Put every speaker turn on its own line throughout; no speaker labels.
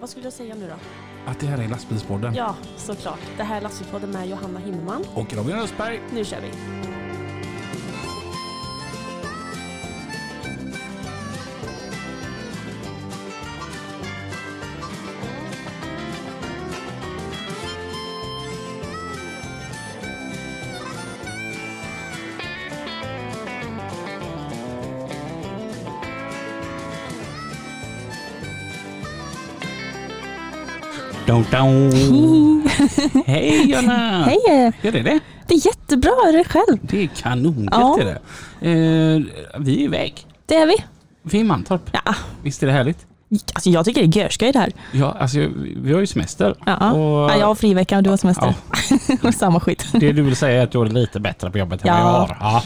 Vad skulle jag säga nu då?
Att det här är Lastbilspodden.
Ja, såklart. Det här är Lastbilspodden med Johanna Himmelman.
Och Robin Östberg.
Nu kör vi!
Dun, dun. Hej Jonna!
Hej!
Hur är det?
Det är jättebra, är det själv?
Det är kanongött
Ja.
är det. Eh, vi är iväg.
Det är vi.
Vi är i Mantorp.
Ja,
Visst är det härligt?
alltså jag tycker det är görskoj det här.
Ja, alltså vi har ju semester.
Ja.
Och
Ja, jag har frivecka och du har semester. Samma skit.
det du vill säga är att du är lite bättre på jobbet än
Ja.
vad jag har.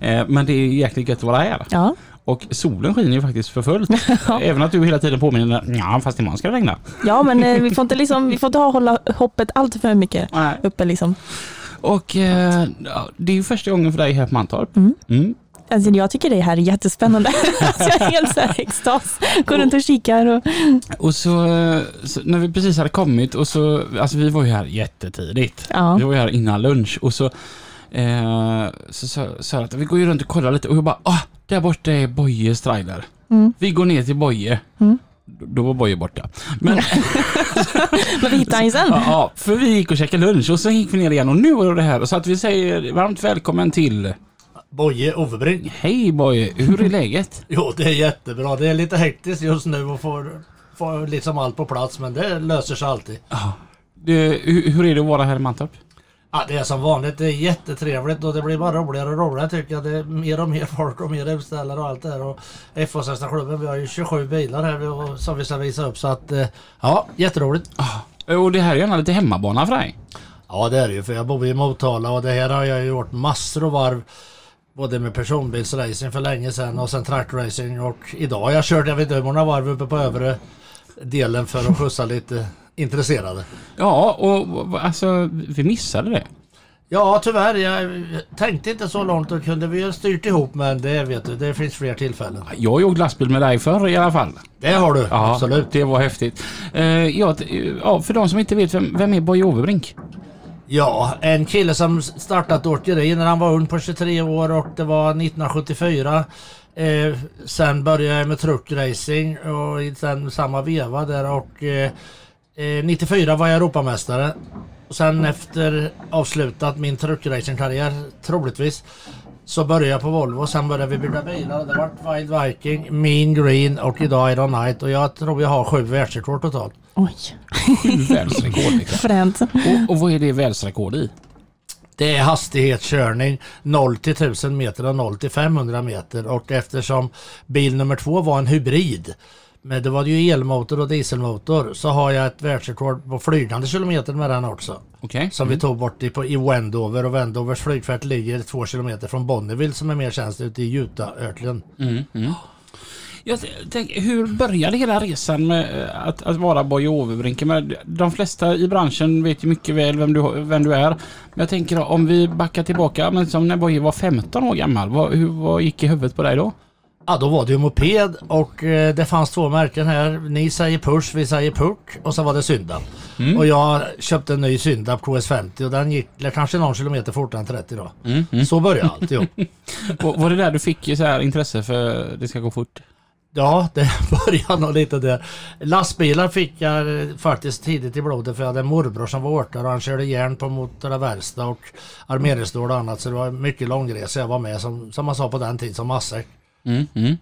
Ja. Eh, men det är jäkligt gött att vara här.
Ja.
Och solen skiner ju faktiskt för fullt. Även att du hela tiden påminner, ja fast imorgon ska det regna.
ja, men eh, vi får inte, liksom, vi får inte ha, hålla hoppet allt för mycket
Nej.
uppe. Liksom.
Och eh, det är ju första gången för dig här på Mantorp.
Mm.
Mm.
Alltså, jag tycker det här är jättespännande. alltså, jag är helt så här extas. Går runt och kikar. Och...
Och så, eh, så när vi precis hade kommit och så, alltså vi var ju här jättetidigt.
Ja.
Vi var ju här innan lunch och så eh, så sa jag att vi går ju runt och kollar lite och jag bara, ah, där borta är Bojes trailer.
Mm.
Vi går ner till Boje.
Mm.
Då- var Boje borta. Men,
Men vi hittar han sen.
ja, ja, för vi gick och käkade lunch och så gick vi ner igen och nu var det här. Och så att vi säger varmt välkommen till
Boje Overbrink.
Hej Boje, hur är läget?
Jo, det är jättebra. Det är lite hektiskt just nu och får, får liksom allt på plats men det löser sig alltid.
Det, hur, hur är det att vara här i Mantorp?
Ja, det är som vanligt. Det är jättetrevligt och det blir bara roligare och roligare tycker jag. Det är mer och mer folk och mer utställare och allt det här. Och FH-klubben, vi har ju 27 bilar här som vi ska visa upp så att eh, ja, jätteroligt.
Och det här är gärna lite hemmabana för dig.
Ja det är det ju för jag bor i Motala och det här har jag ju gjort massor av varv. Både med personbilsracing för länge sedan och sen traktorracing och idag har jag kört, jag vet inte hur många varv uppe på övre delen för att skjutsa lite intresserade.
Ja, och alltså vi missade det.
Ja tyvärr, jag tänkte inte så långt och kunde vi ha styrt ihop men det vet du, det finns fler tillfällen.
Jag har åkt lastbil med dig förr i alla fall.
Det har du,
Ja,
absolut.
Det var häftigt. Eh, ja, ja, för de som inte vet, vem, vem är Boje Overbrink?
Ja, en kille som startat åkeri när han var ung på 23 år och det var 1974. Eh, sen började jag med truckracing och i samma veva där och eh, eh, 94 var jag Europamästare. Och sen efter avslutat min truckracingkarriär troligtvis så började jag på Volvo sen började vi bygga bilar. Det var Wild Viking, Mean Green och idag Iron Knight och jag tror jag har sju världsrekord totalt.
Oj,
Sju världsrekord liksom.
fränt.
Och, och vad är det världsrekord i?
Det är hastighetskörning 0 till 1000 meter och 0 till 500 meter och eftersom bil nummer två var en hybrid men det var ju elmotor och dieselmotor så har jag ett världsrekord på flygande kilometer med den också.
Okej.
Som vi tog bort i, på, i Wendover och Wendovers flygfält ligger två kilometer från Bonneville som är mer känt ute i Utah-öknen.
Mm, mm. Jag tänk, hur började hela resan med eh, att, att vara Boje Overbrink? Men De flesta i branschen vet ju mycket väl vem du, vem du är. Men jag tänker om vi backar tillbaka, men som när Boje var 15 år gammal, vad, hur, vad gick i huvudet på dig då?
Ja, då var det ju moped och eh, det fanns två märken här. Ni säger Push, vi säger Puck och så var det Syndab. Och jag köpte en ny Syndab KS50 och den gick kanske någon kilometer fortare än 30 då.
Mm, mm.
Så började allt, jo.
Och, var det där du fick så här intresse för det ska gå fort?
Ja, det började nog lite där. Lastbilar fick jag eh, faktiskt tidigt i blodet för jag hade en morbror som var åkare och han körde järn på Motala verkstad och armeringsstål och annat så det var mycket långresa jag var med som, som man sa på den tiden som matsäck.
Mm, mm.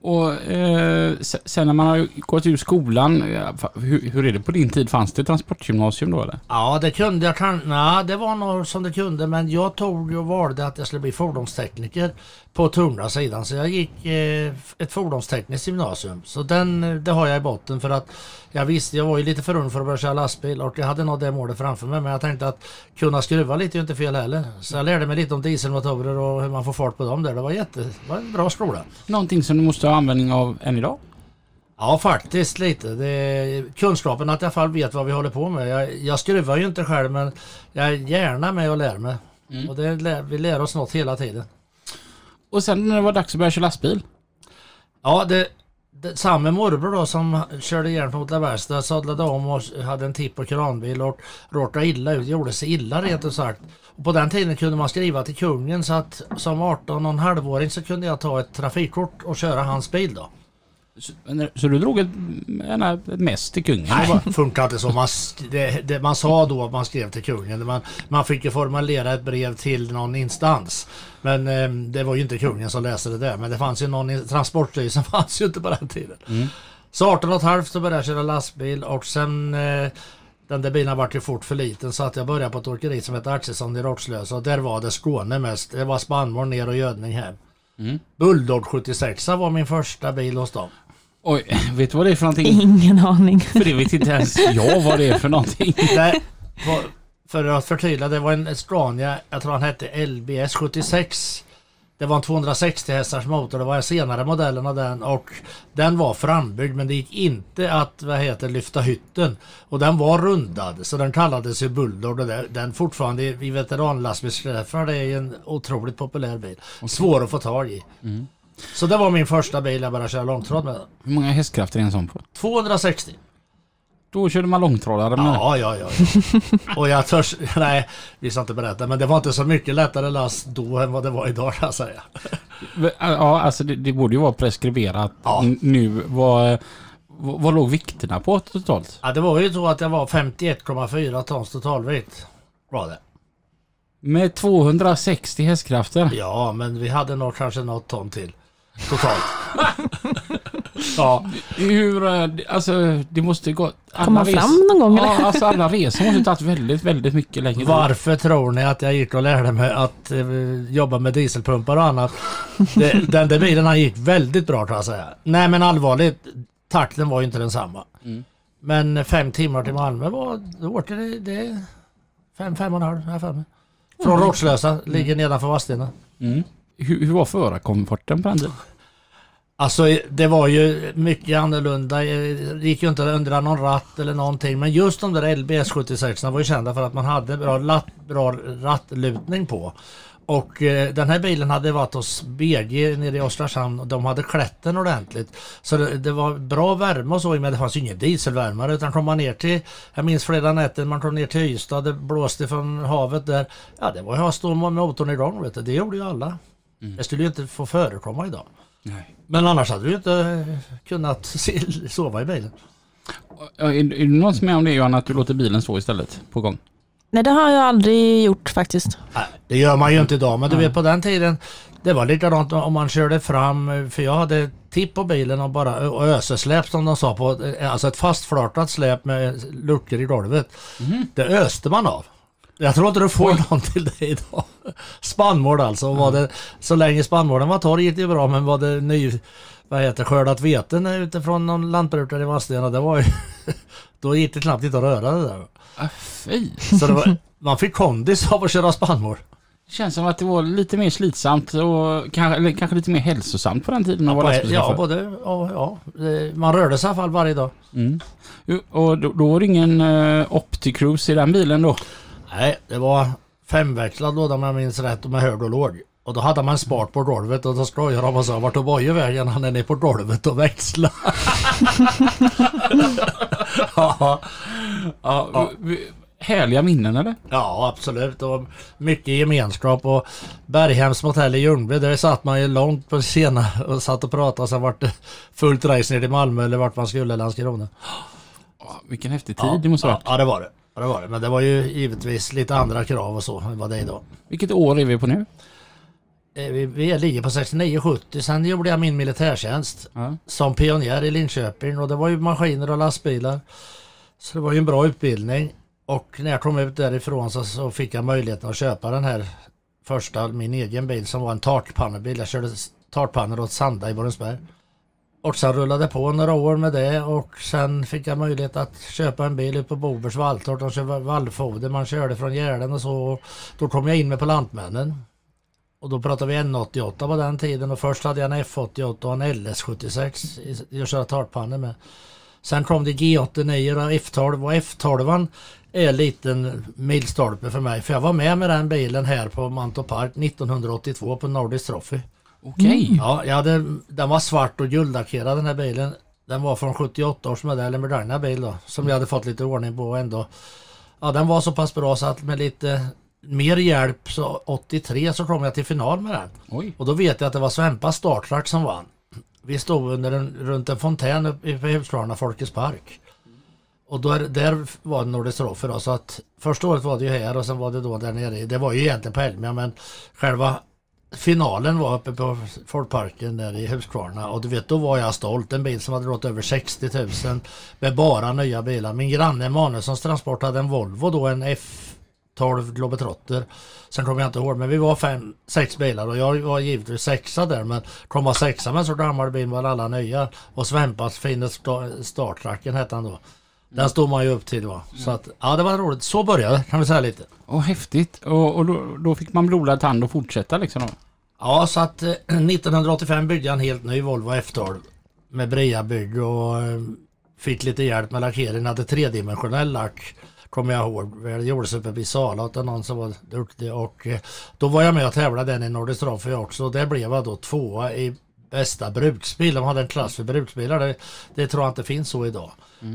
Och eh, se- sen när man har gått ur skolan, fa- hur, hur är det på din tid? Fanns det transportgymnasium då eller?
Ja, det kunde jag kanske. Nej, det var nog som det kunde. Men jag tog och valde att jag skulle bli fordonstekniker på tunga sidan. Så jag gick eh, ett fordonstekniskt gymnasium. Så den, eh, det har jag i botten för att jag visste, jag var ju lite för ung för att börja köra lastbil och jag hade nog det målet framför mig. Men jag tänkte att kunna skruva lite är ju inte fel heller. Så jag lärde mig lite om dieselmotorer och hur man får fart på dem där. Det var jätte, det var en bra skola.
Någonting som du måste ha användning av än idag?
Ja, faktiskt lite. Det kunskapen att jag i alla fall vet vad vi håller på med. Jag, jag skruvar ju inte själv men jag är gärna med och lär mig.
Mm.
Och det, vi lär oss något hela tiden.
Och sen när det var dags att börja köra lastbil?
Ja, det, det- samma morbror då som körde järn mot La sadlade om och hade en tipp och kranbil och råkade illa ut, gjorde sig illa rent ut sagt. Och på den tiden kunde man skriva till kungen så att som 18 och en halvåring så kunde jag ta ett trafikkort och köra hans bil då.
Så, så du drog ett, en, ett mess till kungen?
Nej, det funkar inte så. Man, det, det, man sa då att man skrev till kungen. Man, man fick ju formulera ett brev till någon instans. Men eh, det var ju inte kungen som läste det där. Men det fanns ju någon, Transportstyrelsen fanns ju inte på den tiden. Så 18 och halvt så började jag köra lastbil och sen eh, den där bilen vart ju fort för liten så att jag började på ett åkeri som hette Axelsson i Rockslösa och där var det Skåne mest. Det var spannmål ner och gödning hem.
Mm.
Bulldog 76 var min första bil hos dem.
Oj, vet du vad det är för någonting?
Ingen aning.
För det vet inte ens jag vad det är för någonting.
Var, för att förtydliga, det var en Scania, jag tror han hette LBS 76. Det var en 260 hästars motor, det var en senare modellen av den och den var frambygd men det gick inte att vad heter, lyfta hytten. Och den var rundad så den kallades ju Bulldog och det- den fortfarande i veteranlastbilsträffar det är ju en otroligt populär bil. Svår att få tag i. Så det var min första bil jag började köra långtradd med.
Hur många hästkrafter är en sån på?
260.
Då körde man långtradare med
Ja, ja, ja. ja. Och jag törs, nej, vi ska inte berätta, men det var inte så mycket lättare last då än vad det var idag kan jag säga.
Ja, alltså det, det borde ju vara preskriberat
Ja.
nu. Vad, vad låg vikterna på totalt?
Ja, det var ju så att jag var 51,4 tons totalvikt. Var det.
Med 260 hästkrafter.
Ja, men vi hade nog kanske något ton till. Totalt. ja,
Hur, eh, alltså det måste gå... alla
Komma
res-
fram någon gång
Ja,
eller?
alltså alla resor måste tagit väldigt, väldigt mycket längre
varför tror ni att jag gick och lärde mig att eh, jobba med dieselpumpar och annat? Det, den där bilen han gick väldigt bra kan jag säga. Nej men allvarligt, takten var ju inte densamma.
Mm.
Men fem timmar till Malmö var, då åkte det, det fem, fem och en halv, jag för mig. Från Rockslösa, ligger nedanför Vadstena.
Mm. Hur, hur var förarkomforten på den tiden?
Alltså det var ju mycket annorlunda. Det gick ju inte att undra någon ratt eller någonting. Men just de där LBS 76 var ju kända för att man hade bra, latt, bra rattlutning på. Och eh, den här bilen hade varit hos BG nere i Oskarshamn och de hade klätt den ordentligt. Så det, det var bra värme och så men det fanns ju ingen dieselvärmare utan kom man ner till, jag minns flera nätter man kom ner till Ystad, det blåste från havet där. Ja det var ju att stå med motorn igång vet du. det gjorde ju alla. Det skulle ju inte få förekomma idag.
Nej.
Men annars hade du inte kunnat sova i bilen.
Är, är du någon som är med om det Johan, att du låter bilen stå istället på gång?
Nej, det har jag aldrig gjort faktiskt.
Nej, det gör man ju inte idag, men du vet på den tiden det var likadant om man körde fram, för jag hade tipp på bilen och bara ö- och ösesläp som de sa på, alltså ett fastflartat släp med luckor i golvet. Det öste man av. Jag tror inte du får någon till det idag. Spannmål alltså. Var det, så länge spannmålen var torr gick det ju bra men var det ny, vad heter skördat veten utifrån någon lantbrukare i Vadstena, det var ju, då gick det knappt inte att röra det där.
Ah, fy!
Så var, man fick kondis av att köra spannmål.
Det känns som att det var lite mer slitsamt och kanske, eller kanske lite mer hälsosamt på den tiden att vara
Ja, både, ja, ja. Eh, Man rörde sig i alla fall varje dag.
Mm. Och då, då var det ingen uh, Opti-Cruise i den bilen då?
Nej, det var femväxlad låda om jag minns rätt och med hög och låg. Och då hade man spart på golvet och då skojade de och sa vart tog Boje vägen? Han är nere på golvet och växlar. ja,
Ja, vi- Härliga minnen eller?
ja, absolut. Och mycket gemenskap. Och Berghems motell i Ljungby, där satt man ju långt på scenen och satt och pratade. Sen vart det fullt race ner till Malmö eller vart man skulle, Landskrona.
Ja, vilken häftig tid det måste ha
ja,
varit.
ja, det var det. Ja, det var det. Men det var ju givetvis lite andra krav och så än vad det är idag.
Vilket år är vi på nu?
Eh, Vi, vi ligger på 69-70. Sen gjorde jag min militärtjänst
Ja.
som pionjär i Linköping och det var ju maskiner och lastbilar. Så det var ju en bra utbildning. Och när jag kom ut därifrån så, så fick jag möjligheten att köpa den här första, min egen bil som var en tartpannebil. Jag körde tartpannor åt Sanda i Borensberg. Och sen rullade det på några år med det och sen fick jag möjlighet att köpa en bil ute på Bobers valltorp. De kör vallfoder, man körde från Gärden och så. Då kom jag in med på Lantmännen. Och då pratade vi N88 på den tiden och först hade jag en F88 och en LS76 i att köra tartpannor med. Sen kom det G89 och F12 och F12 är en liten milstolpe för mig för jag var med med den bilen här på Mantorp Park 1982 på Nordisk Trophy.
Okej.
Ja, jag hade, den var svart och guldlackerad den här bilen. Den var från 78 års modell, en moderna bil då. Som jag hade fått lite ordning på ändå. Ja, den var så pass bra så att med lite mer hjälp så 83 så kom jag till final med den.
Oj.
Och då vet jag att det var Svempa Startrack som vann. Vi stod under en, runt en fontän uppe i Huskvarna Folkets Park. Och då, är- där var det Nordic Trophy då, så att första året var det ju här och sen var det då där nere. Det var ju egentligen på Elmia men själva finalen var uppe på Folkparken där i Huskvarna och du vet då var jag stolt. En bil som hade gått över 60 000 med bara nya bilar. Min granne Manuelssons Transport hade en Volvo då, en F12 Globetrotter. Sen kommer jag inte ihåg men vi var fem, sex bilar och jag var givetvis sexa där men komma sexa med en så gammal bil var alla nya. Och Svempas fina Star starttracken hette han då. Den stod man ju upp till va. Så att ja det var roligt. Så började kan vi säga lite.
Och häftigt. Och, och då, då fick man blodad tand och fortsätta liksom då?
Ja, så att eh, 1985 byggde jag en helt ny Volvo F12 med Brea-bygg och eh, fick lite hjälp med lackeringen. Hade tredimensionell lack kommer jag ihåg. Det gjordes uppe vid Sala åt någon som var duktig och eh, då var jag med och tävlade den i Nordic Trophy också och där blev jag då tvåa i bästa bruksbil. De hade en klass för bruksbilar. Det, det tror jag inte finns så idag.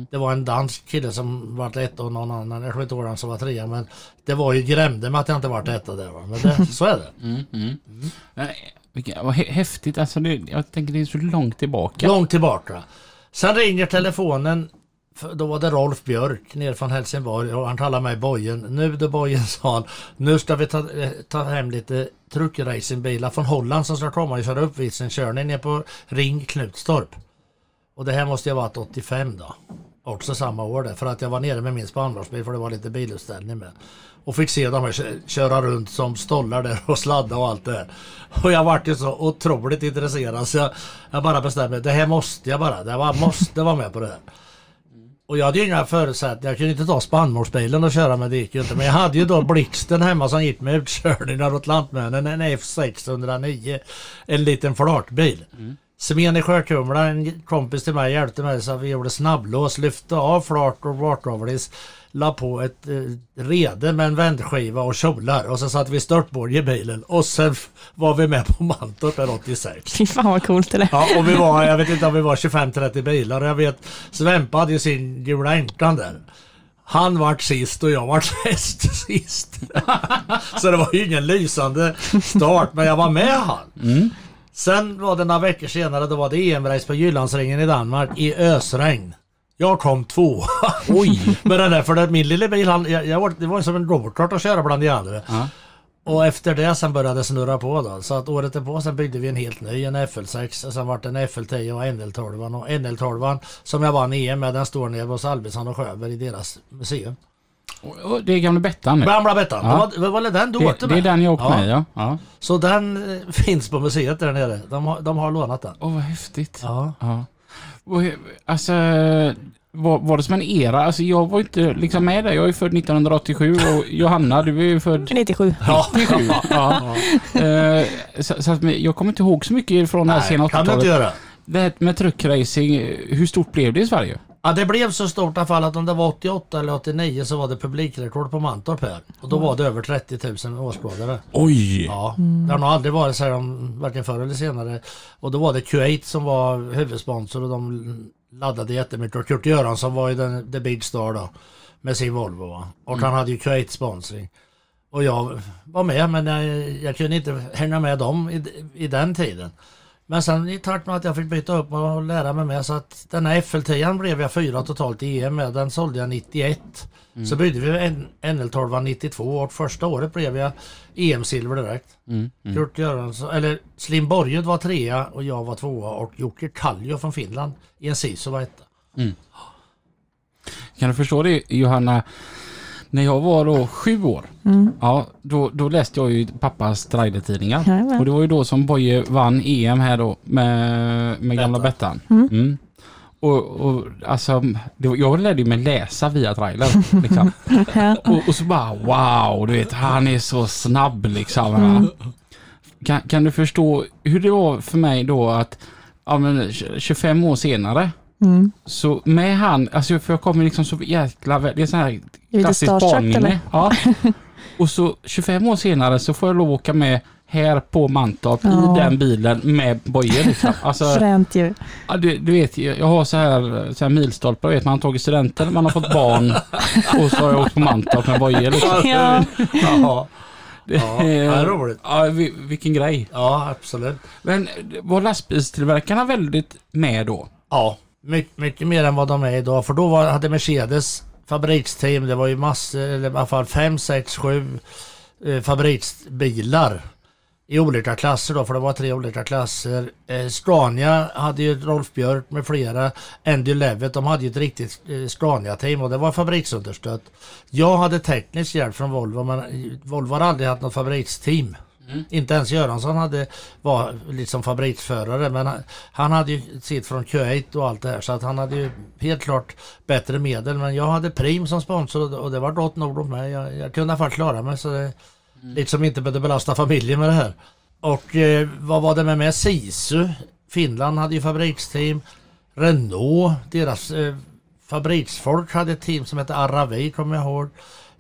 Det var en dansk kille som var etta och någon annan, jag kommer inte ihåg vem som var trea men det var ju grämde med att jag inte varit etta där va. Men det, så är det.
Mm, mm. Nej, vilka, vad hä- häftigt. Alltså det, jag tänker det är så långt tillbaka.
Långt tillbaka. Sen ringer telefonen. Då var det Rolf Björk ner från Helsingborg och han kallar mig Bojen. Nu du Bojen sa han. Nu ska vi ta, eh, ta hem lite truckracingbilar från Holland som ska komma och köra uppvisningskörning ner på Ring Knutstorp. Och det här måste ju ha varit 85 då. Också samma år där. För att jag var nere med min spannmålsbil för det var lite bilutställning med. Och fick se dem här köra runt som stollar där och sladda och allt det där. Och jag vart ju så otroligt intresserad så jag, jag bara bestämde mig. Det här måste jag bara. Det var, måste vara med på det här. Och jag hade ju inga förutsättningar. Jag kunde inte ta spannmålsbilen och köra med det gick ju inte. Men jag hade ju då Blixten hemma som gick med utkörningar åt Lantmännen. En F609. En liten flartbil. Mm. Sven i Sjökumla, en kompis till mig, hjälpte mig så att vi gjorde snabblås, lyfte av flart och vartavlis, la på ett eh, rede med en vändskiva och kjolar och så satte vi störtbåge i bilen och sen var vi med på Mantorp där 86.
Fy fan vad coolt det
Ja, och vi var, jag vet inte om vi var 25-30 bilar och jag vet Svempa hade ju sin gula änkan där. Han vart sist och jag vart näst sist. Så det var ju ingen lysande start men jag var med han. Sen var det några veckor senare, då var det EM-race på Jyllandsringen i Danmark i ösregn. Jag kom två. Oj! Med den där, för det, min lilla bil, han, jag, jag var, det var som en robotstart att köra bland de andra.
Ja.
Och efter det sen började det snurra på då. Så att året på sen byggde vi en helt ny, en FL6. Och sen vart det en FL10 och NL12. Och NL12 som jag vann EM med, den står nere hos Albesson och Sjöberg i deras museum.
Det är gamla Bettan.
Gamla Bettan,
Ja.
det var, det var den du
Det,
åkte
det är
med?
den jag åkte
Ja.
med ja. ja.
Så den eh, finns på museet där nere. De har, de har lånat den.
Åh vad häftigt.
Ja.
Ja. Alltså, var, var det som en era? Alltså jag var inte liksom med där. Jag är född 1987 och Johanna du är ju född
97.
97. Ja. Eh, så, så jag kommer inte ihåg så mycket från det här sena
Nej, kan du inte
80-talet.
göra.
Det här med truckracing, hur stort blev det i Sverige?
Ja, det blev så stort i alla fall att om det var 88 eller 89 så var det publikrekord på Mantorp här. Och då var det över 30 000 åskådare.
Oj!
Ja, det har nog aldrig varit så här om, varken förr eller senare. Och då var det Q8 som var huvudsponsor och de laddade jättemycket. Och Kurt Göransson var ju den, the big star då med sin Volvo. Va? Och han hade ju Q8 sponsring. Och jag var med men jag, jag kunde inte hänga med dem i, i den tiden. Men sen i takt med att jag fick byta upp och lära mig med så att den här FL10 blev jag fyra totalt i EM med. Den sålde jag 91. Så byggde vi en NL12 92 och första året blev jag EM-silver direkt.
Mm, mm.
Kurt Göransson, eller Slim Borgud var trea och jag var tvåa och Jocke Kallio från Finland i en Sisu var etta.
Kan du förstå det Johanna? När jag var då sju år,
Mm.
ja, då, då läste jag ju pappas Strider-tidningar. Och det var ju då som Boje vann EM här då med, med gamla
Bettan.
Bettan. Mm. Och, och alltså, det, var- jag lärde mig läsa via trailer. Liksom. Och, och så bara wow, du vet han är så snabb liksom. va? Kan, kan du förstå hur det var för mig då att ja, men, 25 år senare
Mm.
så med han, alltså för jag kommer liksom så jäkla, det är så här klassiskt barnminne. Ja. Och så 25 år senare så får jag lov att åka med här på Mantorp
Ja.
i den bilen med bojor. Liksom. Alltså,
Fränt ju.
ja, du, du vet, jag har så här, så här milstolpar, vet man har tagit studenten, man har fått barn och så har jag åkt på Mantorp med bojor. Liksom.
Ja.
Ja,
Det,
ja, det är roligt.
Ja, vi- vilken grej.
Ja, absolut.
Men var lastbilstillverkarna väldigt med då?
Ja, mycket, mycket mer än vad de är idag. För då var, hade Mercedes fabriksteam, det var ju massor, eller i alla fall fem, sex, sju eh, fabriksbilar i olika klasser då, för det var tre olika klasser. Eh, Scania hade ju Rolf Björk med flera. Andy Levitt, de hade ju ett riktigt eh, Scania-team och det var fabriksunderstött. Jag hade teknisk hjälp från Volvo, men Volvo har aldrig haft något fabriksteam. Inte ens Göransson hade, var liksom fabriksförare men han, han hade ju sitt från Kuwait och allt det här så att han hade ju helt klart bättre medel men jag hade Prim som sponsor och- och det var gott nog åt mig. Jag, jag kunde fall klara mig så det liksom inte behövde belasta familjen med det här. Och eh, vad var det med med Sisu? Finland hade ju fabriksteam. Renault, deras eh, fabriksfolk hade ett team som hette Aravi kommer jag ihåg.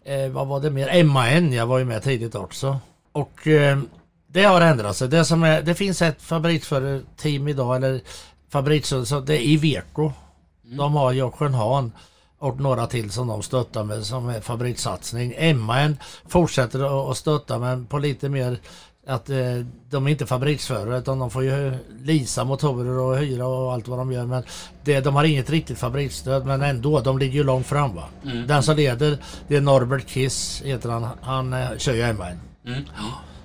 Eh, vad var det mer? MAN, jag var ju med tidigt också. Och eh, det har ändrat sig. Det, som är, det finns ett fabriksförarteam idag, eller fabriks... Så det är Iveco. De har Jochen Hahn och några till som de stöttar med som är fabrikssatsning. MAN fortsätter att- stötta men på lite mer att eh, de är inte fabriksförare utan de får ju leasa motorer och hyra och allt vad de gör. Men det, de har inget riktigt fabriksstöd men ändå, de ligger ju långt fram va. Den som leder det är Norbert Kiss heter han. Han eh, kör ju MAN.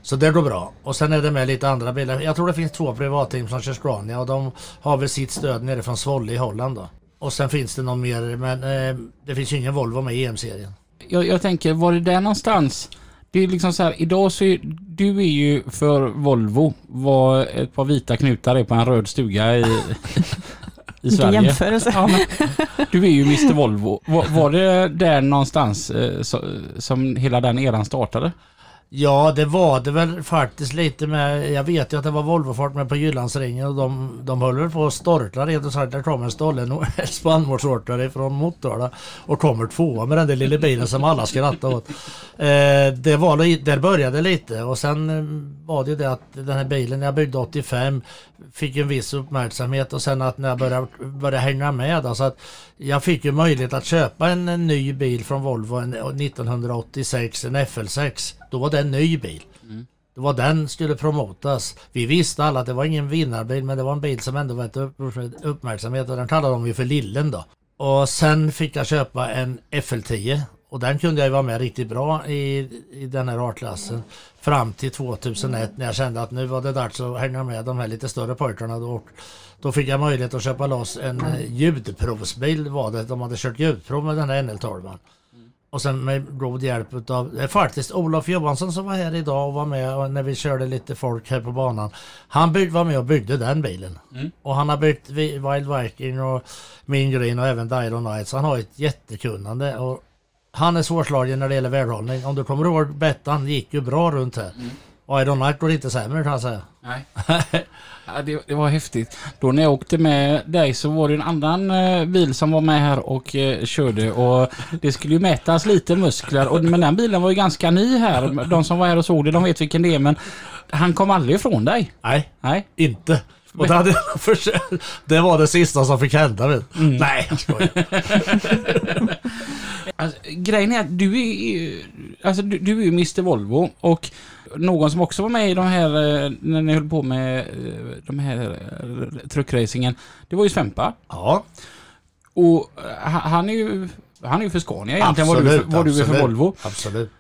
Så det går bra. Och sen är det med lite andra bilar. Jag tror det finns två privatteam som kör Scania och de har väl sitt stöd nere från Svolle i Holland då. Och sen finns det någon mer men eh, det finns ju ingen Volvo med i EM-serien.
Jag, jag tänker, var det där någonstans? Det är liksom så här, idag så är du är ju för Volvo vad ett par vita knutar är på en röd stuga i, i
Vilken
Sverige.
jämförelse.
Ja, men, du är ju Mr Volvo. Var, var det där någonstans eh, så, som hela den eran startade?
Ja det var det väl faktiskt lite med, jag vet ju att det var Volvofart med på Jyllandsringen och de, de höll väl på att storkla rent och sagt det kom en stolle spannmålsåkare från Motala och kommer tvåa med den där lilla bilen som alla skrattade åt. Eh, det var, där började det lite och sen eh, var det ju det att den här bilen jag byggde 85 fick en viss uppmärksamhet och sen att när jag började, började hänga med alltså att jag fick ju möjlighet att köpa en, en ny bil från Volvo en, eh, 1986, en FL6. Då var det en ny bil. Det var den skulle promotas. Vi visste alla att det var ingen vinnarbil men det var en bil som ändå var ett upp, uppmärksamhet och den kallade de ju för Lillen då. Och sen fick jag köpa en FL10 och den kunde jag ju vara med riktigt bra i, i den här A-klassen fram till 2001 när jag kände att nu var det dags att hänga med de här lite större pojkarna. Då, då fick jag möjlighet att köpa loss en eh, ljudprovsbil var det. De hade kört ljudprov med den här NL12. Och sen med god hjälp är faktiskt Olof Johansson som var här idag och var med när vi körde lite folk här på banan. Han bygg, var med och byggde den bilen. Och han har byggt Wild Viking och Mean Green och även Dyron Knights. Han har ett jättekunnande och han är svårslagen när det gäller väghållning. Om du kommer ihåg Bettan gick ju bra runt här. Och Iron Knight går inte sämre kan jag säga.
Nej. ja, det, det var häftigt. Då när jag åkte med dig så var det en annan eh, bil som var med här och eh, körde och det skulle ju mätas lite muskler. Och, men den bilen var ju ganska ny här. De som var här och såg det, de vet vilken det är. Men han kom aldrig ifrån dig.
Nej,
Nej.
inte. Och det, hade det var det sista som fick hända. du. Nej, jag skojar.
Alltså, grejen är att du är ju- alltså, du, du är Mr Volvo och någon som också var med i de här, eh, när ni höll på med eh, de här eh, truckracingen, det var ju Svempa.
Ja,
Och han är ju han är ju för Scania egentligen, vad du, vad du är för
absolut,
Volvo.
Absolut.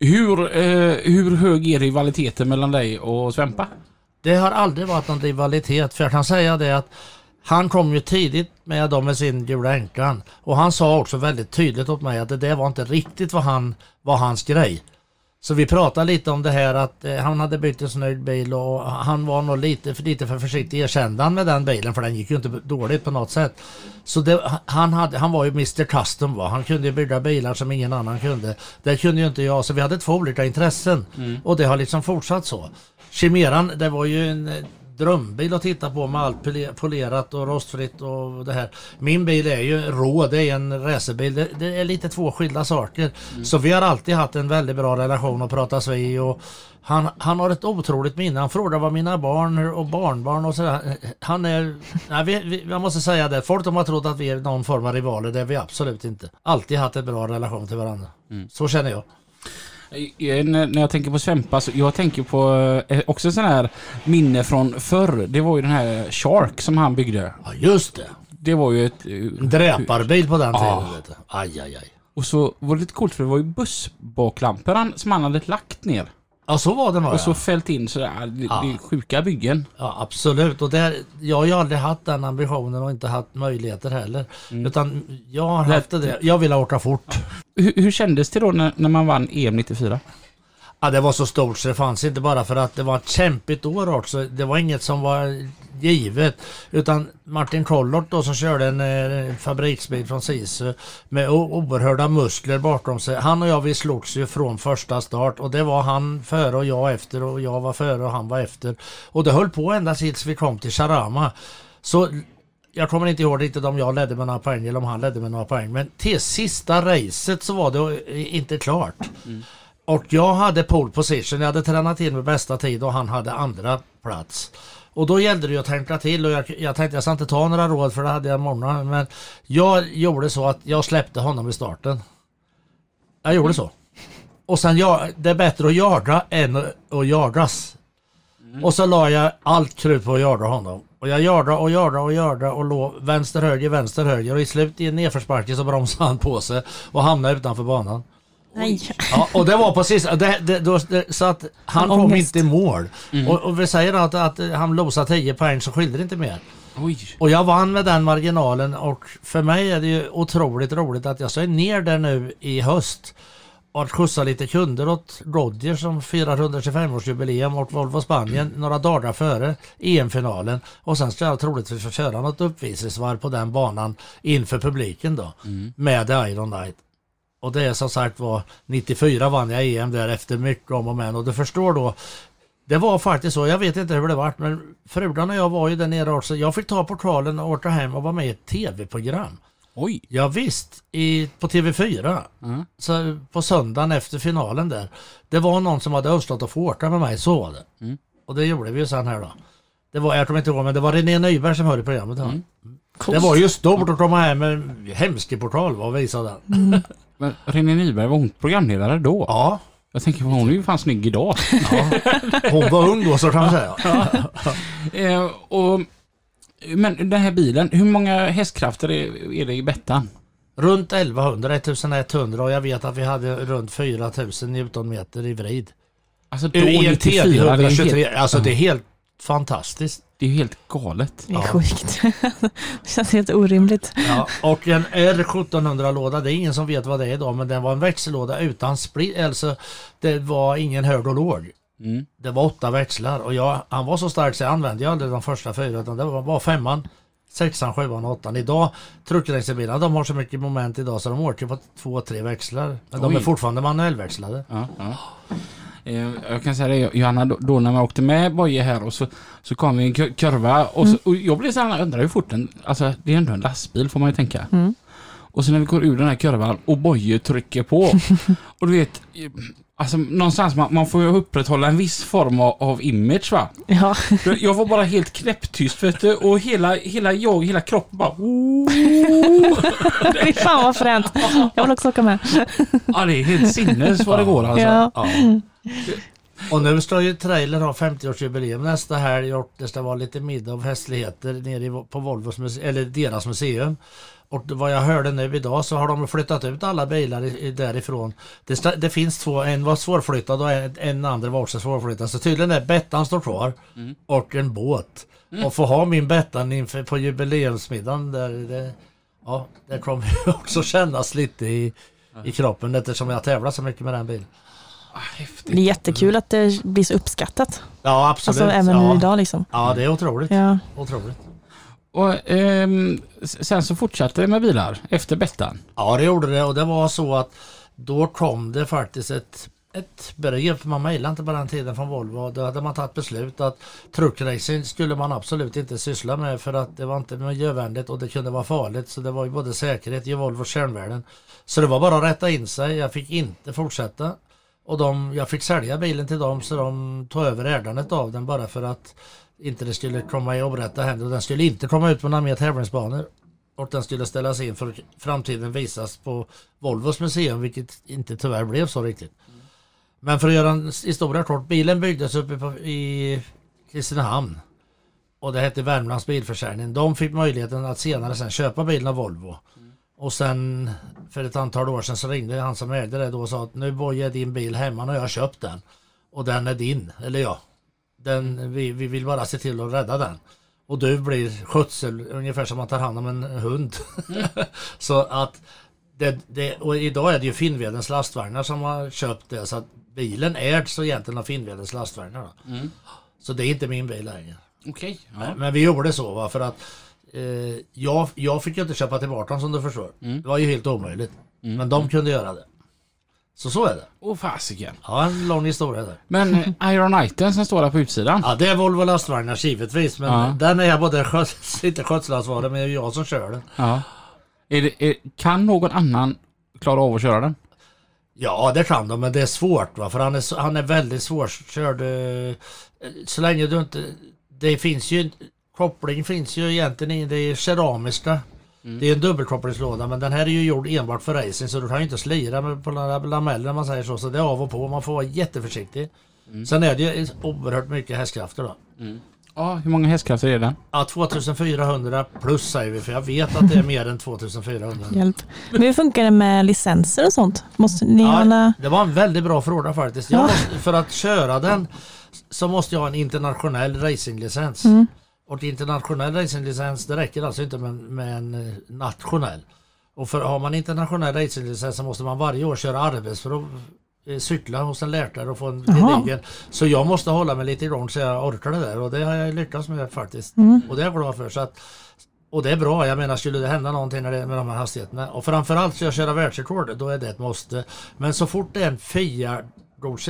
Hur, eh, hur hög är rivaliteten mellan dig och Svempa?
Det har aldrig varit någon rivalitet för jag kan säga det att han kom ju tidigt med dem med sin gula änkan och han sa också väldigt tydligt åt mig att det där var inte riktigt vad han var hans grej. Så vi pratade lite om det här att eh, han hade byggt en snygg bil och han var nog lite för, lite för försiktig erkände han med den bilen för den gick ju inte dåligt på något sätt. Så det, han, hade, han var ju Mr Custom va. Han kunde ju bygga bilar som ingen annan kunde. Det kunde ju inte jag så vi hade två olika intressen och det har liksom fortsatt så. Chimeran det var ju en drömbil att titta på med allt pole- polerat och rostfritt och det här. Min bil är ju rå, det är en racerbil. Det, det är lite två skilda saker. Så vi har alltid haft en väldigt bra relation och pratas vid och han, han har ett otroligt minne. Han frågar vad mina barn och barnbarn och sådär. Han är... Nej, vi, vi, jag måste säga det. Folk de har trott att vi är någon form av rivaler. Det är vi absolut inte. Alltid haft en bra relation till varandra. Så känner jag.
Eh, När när jag tänker på Svempa så jag tänker på eh, också sån här minne från förr. Det var ju den här Shark som han byggde.
Ja, just det.
Det var ju ett... eh,
dräparbil på den tiden. Vet du. Aj, aj, aj.
Och så var det lite coolt för det var ju bussbaklampor som han hade lagt ner.
Ja, så var det nog.
Och så
Ja.
fällt in sådär. Det,
Ja.
det är sjuka byggen.
ja, absolut. Och där, jag har ju aldrig haft den ambitionen och inte haft möjligheter heller. Utan jag har haft det. Jag vill åka fort.
Hur, hur kändes det då när, när man vann EM 94?
Ja, det var så stort så det fanns inte bara för att det var ett kämpigt år också. Det var inget som var givet. Utan Martin Kollort då som körde en eh, fabriksbil från Sisu med oerhörda muskler bakom sig. Han och jag vi slogs ju från första start och det var han före och jag efter och jag var före och han var efter. Och det höll på ända tills vi kom till Sharama. Så jag kommer inte ihåg riktigt om jag ledde med några poäng eller om han ledde med några poäng. Men till sista racet så var det inte klart. Mm. Och jag hade pole position, jag hade tränat in med bästa tid och han hade andra plats. Och då gällde det ju att tänka till och jag, jag tänkte jag ska inte ta några råd för det hade jag många. Men jag gjorde så att jag släppte honom i starten. Jag gjorde så. Och sen, jag, det är bättre att jaga än att- jagas. Och så la jag allt krut på att jaga honom. Och jag jagade och jagade och jagade och låg vänster, höger, vänster, höger. Och i slut i en nedförsbacke så bromsade han på sig och hamnade utanför banan.
Nej.
Ja, och det var precis det, det, då, det, så att han
Han
kom inte i mål. Och, och vi säger att, att han losade 10 poäng så skilde det inte mer.
Oj.
Och jag vann med den marginalen och för mig är det ju otroligt roligt att jag ska ner där nu i höst och skjutsa lite kunder åt Rodgers som 425-årsjubileum och Volvo Spanien några dagar före EM-finalen. Och sen ska jag troligtvis få köra något uppvisningsvarv på den banan inför publiken då med The Iron Knight. Och det är som sagt var 94 vann jag EM där efter mycket om och men och du förstår då det var faktiskt så, jag vet inte hur det vart men frugan och jag var ju där nere också. Jag fick ta portalen och åka hem och vara med i ett tv-program.
Oj.
Ja, visst, i, på TV4.
Mm.
Så på söndagen efter finalen där. Det var någon som hade önskat att få åka med mig, så var det.
Mm.
Och det gjorde vi ju sen här då. Det var, jag kommer inte ihåg, men det var René Nyberg som hörde programmet.
Mm.
Det var ju stort att komma hem med en hemsk portal och visa den.
Men René Nyberg, var hon programledare då?
Ja,
Jag tänker, hon är ju fan snygg idag.
ja. hon var ung då så kan man säga.
eh, och, men den här bilen, hur många hästkrafter är, är det i Bettan?
Runt 1100, 1100 och jag vet att vi hade runt 4000 newtonmeter i vrid.
Alltså då
I en
94,
TD
det är,
123,
helt,
alltså det är helt fantastiskt.
Det är ju helt galet.
Det är
Ja.
sjukt. det känns helt orimligt.
Ja, och en R1700-låda, det är ingen som vet vad det är idag, men den var en växellåda utan split, alltså det var ingen hög och låg.
Mm.
Det var åtta växlar och jag, han var så stark så jag använde jag aldrig de första fyra utan det var bara femman, sexan, sjuan och åttan. Idag, truckracerbilarna de har så mycket moment idag så de åker på två, tre växlar. Men de
Oj.
är fortfarande manuellväxlade.
Ja, ja. Eh, Jag kan säga det Johanna, då, när man åkte med Boje här och så, så kom vi en kur- kurva och, så, och jag blev så här, undrar hur fort den, alltså det är ändå en lastbil får man ju tänka.
Mm.
Och så när vi går ur den här kurvan och Boje trycker på och du vet, alltså någonstans man, man får ju upprätthålla en viss form av, av image va.
Ja,
Jag var bara helt knäpptyst vet du och hela, hela jag, hela kroppen bara
fy fan vad fränt. Jag vill också åka med.
Ja det är helt sinnes vad det går alltså.
Ja.
Ja. Och nu ska ju Trailer ha 50-årsjubileum nästa helg och det ska vara lite middag och festligheter nere på Volvos muse- eller deras museum. Och vad jag hörde nu idag så har de flyttat ut alla bilar i, därifrån. Det, det finns två, en var svårflyttad och en, en andra var också svårflyttad. Så tydligen är Bettan står kvar och en båt. Och få ha min Bettan inför på jubileumsmiddagen där det, ja, det kommer ju också kännas lite i, i kroppen eftersom jag tävlar så mycket med den bilen.
Ah, häftigt.
Det är jättekul att det blir så uppskattat.
Ja absolut.
Alltså även
ja.
idag liksom.
Ja det är otroligt.
Ja.
otroligt.
Och s- sen så fortsatte det med bilar efter Bettan.
Ja det gjorde det och det var så att då kom det faktiskt ett ett brev, man mejlade inte på den tiden från Volvo. Då hade man tagit beslut att truckracing skulle man absolut inte syssla med för att det var inte miljövänligt och det kunde vara farligt. Så det var ju både säkerhet i Volvos kärnvärden. Så det var bara att rätta in sig. Jag fick inte fortsätta. Och de, jag fick sälja bilen till dem så de tog över ägandet av den bara för att inte det skulle komma i orätta händer. Den skulle inte komma ut på några mer tävlingsbanor. Och den skulle ställas in för framtiden visas på Volvos museum vilket inte tyvärr blev så riktigt. Men för att göra en historia kort. Bilen byggdes uppe på, i Kristinehamn. Och det hette Värmlands bilförsäljning. De fick möjligheten att senare sen köpa bilen av Volvo. Och sen för ett antal år sedan så ringde han som ägde det då och sa att nu Boje är din bil hemma och jag har köpt den. Och den är din, eller ja. Den, vi, vi vill bara se till att rädda den. Och du blir skötsel, ungefär som man tar hand om en hund. så att det, det, och idag är det ju Finnvedens lastvagnar som har köpt det så att bilen ägs egentligen av Finnvedens lastvagnar.
Mm.
Så det är inte min bil längre.
Okej. Ja.
Men, men vi gjorde så va, för att eh, jag, jag fick ju inte köpa tillbaka den som du förstår.
Mm.
Det var ju helt omöjligt. Men de kunde göra det. Så så är det.
Åh fasiken.
Ja, en lång historia där.
Men eh, Ironiten som står där på utsidan.
Ja, det är Volvo lastvagnar givetvis. Men
Ja.
den är jag både sköts, inte skötselansvarig men det är jag som kör den.
Ja. Är det, är, kan någon annan klara av att köra den?
Ja, det kan de, men det är svårt va, för han är, han är väldigt svårkörd. eh, Så länge du inte... Det finns ju... Koppling finns ju egentligen i det är keramiska. Det är en dubbelkopplingslåda men den här är ju gjord enbart för racing så du kan ju inte slira med på några lameller om man säger så. Så det är av och på, man får vara jätteförsiktig. Sen är det ju oerhört mycket hästkrafter då.
Ja, hur många hästkrafter är den?
Ja, 2400 plus säger vi för jag vet att det är mer än 2400.
Hjälp. Men hur funkar det med licenser och sånt? Måste ni
Ja,
hålla...
det var en väldigt bra fråga faktiskt. Jag
Ja.
måste, för att köra den så måste jag ha en internationell racinglicens.
Mm.
Och internationell racinglicens det räcker alltså inte med, med en eh, nationell. Och för har man internationell racinglicens så måste man varje år köra arbetsprov eh, cykla hos en läkare och få en gedigen. Så jag måste hålla mig lite igång så jag orkar det där och det har jag lyckats med faktiskt.
Mm.
Och det är jag glad för. Så att, och det är bra, jag menar skulle det hända någonting med de här hastigheterna och framförallt ska jag köra världsrekord då är det ett måste. Men så fort det är en FIA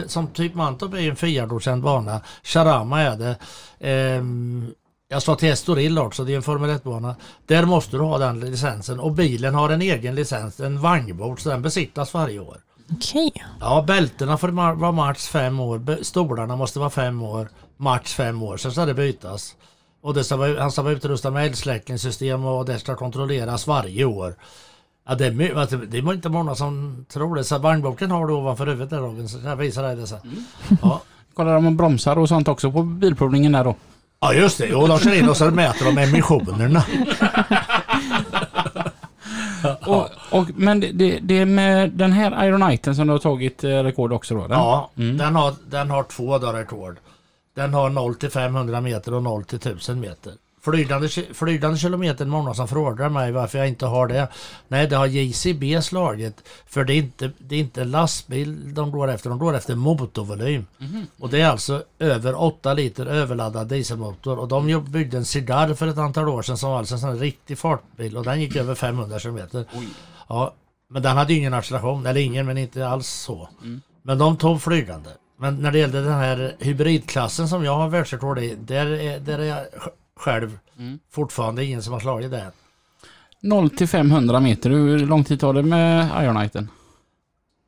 som typ Mantorp är en FIA-godkänd bana, Charama är det. Ehm, jag sa till Estoril också, det är en Formel 1-bana. Där måste du ha den licensen och bilen har en egen licens, en vagnbord, så den besiktas varje år.
Okej.
Ja, bältena får vara max fem år, stolarna måste vara fem år, max fem år, sen ska det bytas. Och det ska vara, han ska vara utrustad med eldsläckningssystem och det ska kontrolleras varje år. Ja, det, är, det är inte många som tror det. Så vagnboken har du ovanför huvudet där Robin, så jag visar dig det sen. Ja.
Kollar de om bromsar och sånt också på bilprovningen där då?
Ja, just det. Jo, de kör in och så mäter de emissionerna.
Och, och, men det, det, är med den här Ironiten som du har tagit eh, rekord också då? eller?
Ja,
Mm.
den, har, den har två rekord. Den har 0 till 500 meter och 0 till 1000 meter. Flygande, flygande kilometer många som frågar mig varför jag inte har det. Nej, det har JCB slagit. För det är inte, det är inte lastbil de går efter, de går efter motorvolym. Och det är alltså över 8 liter överladdad dieselmotor. Och de byggde en Cigar för ett antal år sedan som var alltså en sån riktig fartbil. Och den gick över 500 kilometer. Ja, men den hade ju ingen acceleration, eller ingen men inte alls så. Men de tog flygande. Men när det gällde den här hybridklassen som jag har världsrekord i, där är, där är själv fortfarande ingen som har slagit det.
0 till 500 meter, hur lång tid tar det med Ironiten?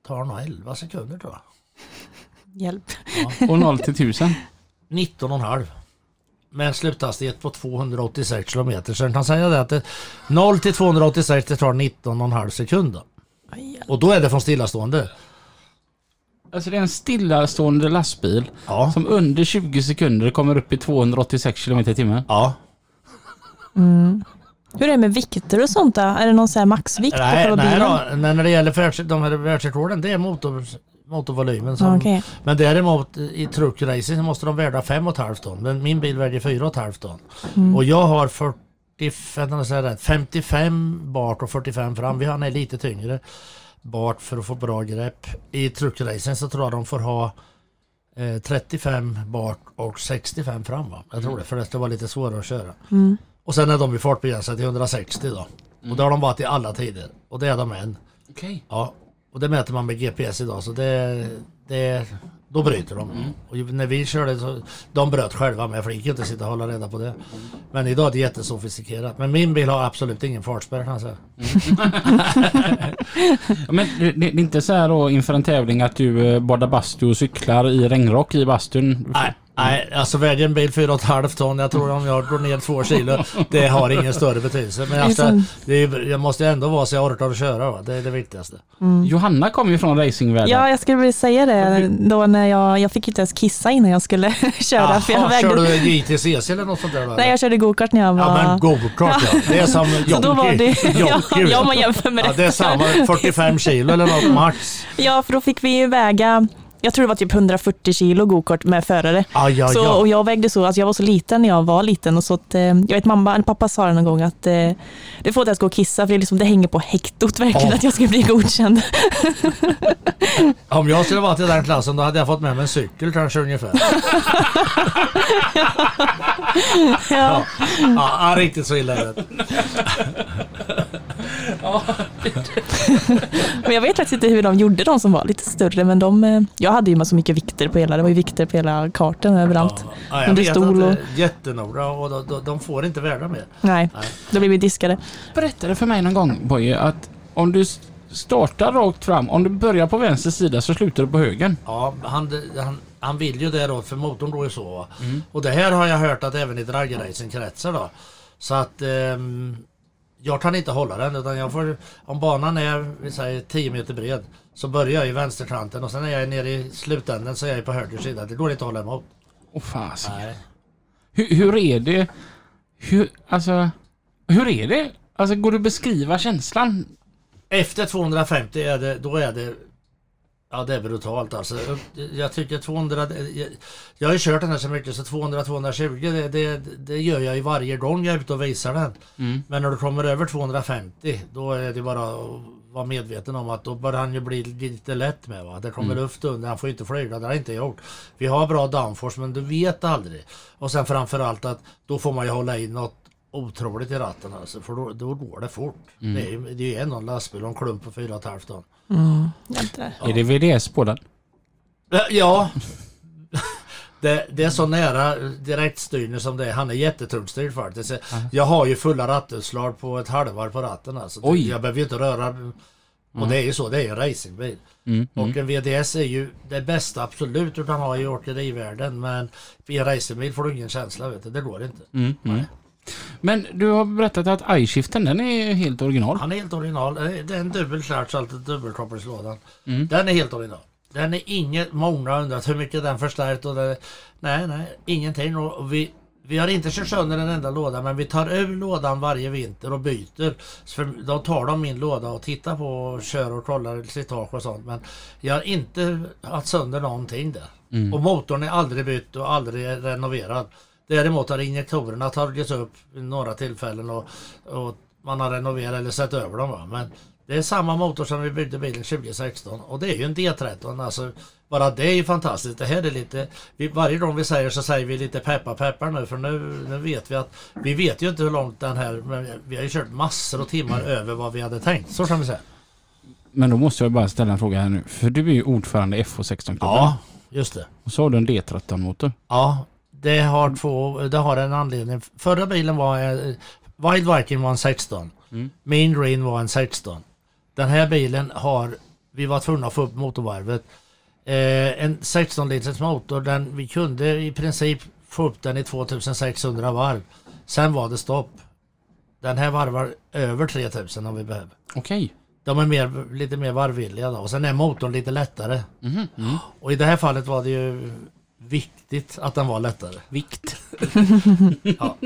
Tar nog 11 sekunder tror jag.
Hjälp.
Och 0 till 1000?
19,5. Med en sluthastighet på 286 kilometer. Så jag kan säga det att det, 0 till 286 det tar 19,5 sekunder. Och då är det från stillastående.
Alltså det är en stillastående lastbil
Ja.
som under 20 sekunder kommer upp i 286 km i timmen.
Ja.
Hur är det med vikter och sånt då? Är det någon så här maxvikt på
Nej,
själva
nej
bilen?
då, när när det gäller världs, de här världsrekorden det är motor, motorvolymen. Som,
okej.
Men däremot i truckracing så måste de väga 5,5 ton. Men min bil väger 4,5 ton.
Mm.
Och jag har 40, vänta, nu säger jag rätt, 55 bak och 45 fram. Vi har är lite tyngre bak för att få bra grepp. I truckracing så tror jag de får ha eh, 35 bak och 65 fram. Va? Jag tror det, för det ska vara lite svårare att köra.
Mm.
Och sen är de i fartbegränsade till 160 då. Och det har de varit i alla tider. Och det är de än.
Okej.
Ja, och det mäter man med GPS idag så det, det, då bryter de. Och ju- när vi körde så, de bröt själva med för det gick inte att sitta och hålla reda på det. Men idag är det jättesofistikerat. Men min bil har absolut ingen fartspärr kan jag säga.
Ja, Men det, det är inte så här då inför en tävling att du eh, badar bastu och cyklar i regnrock i bastun?
Nej, nej, alltså väger en bil 4,5 ton, jag tror om jag går ner 2 kilo, det har ingen större betydelse. Men alltså, det är, jag måste ändå vara så jag orkar att köra, va? det är det viktigaste.
Johanna kommer ju från racingvärlden.
Ja, jag skulle vilja säga det. Då när jag, jag fick inte ens kissa innan jag skulle köra. för jag vägde,
kör du JTCC eller något sånt där? Då,
nej, jag körde gokart när jag var...
Ja men gokart ja, det är som
så då var det,
jockey.
ja, man jämför med
Ja, det är samma, 45 kilo eller något max.
Ja, för då fick vi ju väga, jag tror det var typ 140 kilo gokart med förare.
Ja, ja,
Så,
ja.
och jag vägde så, alltså jag var så liten när jag var liten och så att, eh, jag vet mamma, eller pappa sa det någon gång att eh, det får inte ens gå och kissa för det, är liksom, det hänger på hektot verkligen
Ja.
att jag ska bli godkänd.
Om jag skulle varit i den klassen då hade jag fått med mig en cykel kanske ungefär.
ja.
Ja, ja riktigt så illa är det.
Men jag vet faktiskt inte hur de gjorde de som var lite större men de, eh, jag hade ju med så mycket vikter på hela, det var ju vikter på hela kartan överallt.
Ja, jag
Under
vet
stol och,
det är jättenoga och de, de, de får inte värda mer.
nej,
Nej.
då blev vi diskade.
berättade för mig någon gång Boje att om du startar rakt fram, om du börjar på vänster sida så slutar du på höger.
Ja, han, han, han vill ju det då för motorn går ju så. va. Och det här har jag hört att även i dragracingkretsar då. Så att ehm, jag kan inte hålla den utan jag får, om banan är vi säger 10 meter bred så börjar jag i vänsterkanten och sen när jag är nere i slutänden så är jag på höger sida. Det går inte att hålla emot.
Åh fasiken.
Nej.
Hur, hur är det? Hur, alltså, hur är det? Alltså går det att beskriva känslan?
Efter 250 är det, då är det Ja det är brutalt alltså. Jag tycker 200, jag, jag har ju kört den här så mycket så 200-220 det, det, det gör jag ju varje gång jag är ute och visar den.
Mm.
Men när du kommer över 250 då är det bara att vara medveten om att då börjar han ju bli lite lätt med va. Det kommer luft under, han får ju inte flyga, det har inte gjort. Vi har bra downforce men du vet aldrig. Och sen framförallt att då får man ju hålla in något otroligt i ratten alltså, för då, då går det fort. Det är ju det är en lastbil och en klump på 4,5 ton.
Jädrar.
Är det VDS på den?
Ja. Det, det är så nära direktstyrning som det är. Han är jättetungstyrd faktiskt. Jag har ju fulla rattutslag på ett halvvarv på ratten. Alltså.
Oj.
Jag behöver ju inte röra. Och det är ju så, det är ju en racingbil.
Mm.
Och en VDS är ju det bästa absolut du kan ha i åkerivärlden. Men i en racingbil får du ingen känsla. Vet du. Det går inte.
Mm. Mm. Men du har berättat att iShiften den är helt original.
Han är helt original. Det är en dubbel clutch, alltså dubbelkopplingslådan.
Mm.
Den är helt original. Den är inget, många har undrat hur mycket den förstärkt och det, Nej, nej, ingenting. Och vi, vi har inte kört sönder en enda låda men vi tar ur lådan varje vinter och byter. För då tar de min låda och tittar på och kör och kollar slitage och sånt. Men jag har inte haft sönder någonting där.
Mm.
Och motorn är aldrig bytt och aldrig renoverad. Däremot har injektorerna tagits upp vid några tillfällen och, och man har renoverat eller sett över dem. Va? Men det är samma motor som vi byggde bilen 2016 och det är ju en D13. Alltså, bara det är ju fantastiskt. Det här är lite, vi, varje gång vi säger så säger vi lite peppa peppar nu för nu, nu vet vi att vi vet ju inte hur långt den här, men vi har ju kört massor av timmar över vad vi hade tänkt. Så kan vi säga.
Men då måste jag bara ställa en fråga här nu. För du är ju ordförande i FH16-klubben.
just det.
Och så har du en D13-motor.
Ja, det har två, det har en anledning. Förra bilen var eh, Wild Viking var en 16.
Mm.
Main Green var en 16. Den här bilen har, vi var tvungna att få upp motorvarvet. Eh, en 16 liters motor, den, vi kunde i princip få upp den i 2600 varv. Sen var det stopp. Den här varvar över 3000 om vi behöver.
Okej.
De är mer, lite mer varvvilliga då. Och sen är motorn lite lättare.
Mhm, Mm.
Och i det här fallet var det ju viktigt att den var lättare.
Vikt.
Ja.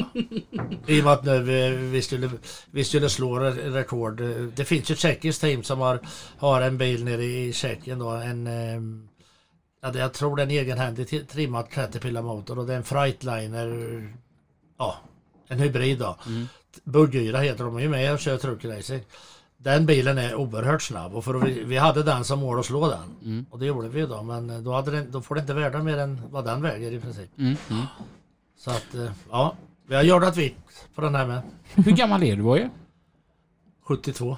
I och med att nu vi, vi, skulle, vi skulle slå re- rekord. Det finns ju ett tjeckiskt team som har, har en bil nere i Tjeckien då. En, ehm, ja, det- jag tror det är en egenhändigt trimmad Caterpillar motor och det är en Freightliner. Ja, en hybrid då.
Mm.
Buggyra heter de är ju med och kör truckracing. Den bilen är oerhört snabb och för vi, vi hade den som mål att slå den.
Mm.
Och det gjorde vi då men då, hade den, då får det inte värda mer än vad den väger i princip.
Mm. Mm.
Så att eh, ja, vi har jordat vitt på den här med.
Hur gammal är du Boje?
72.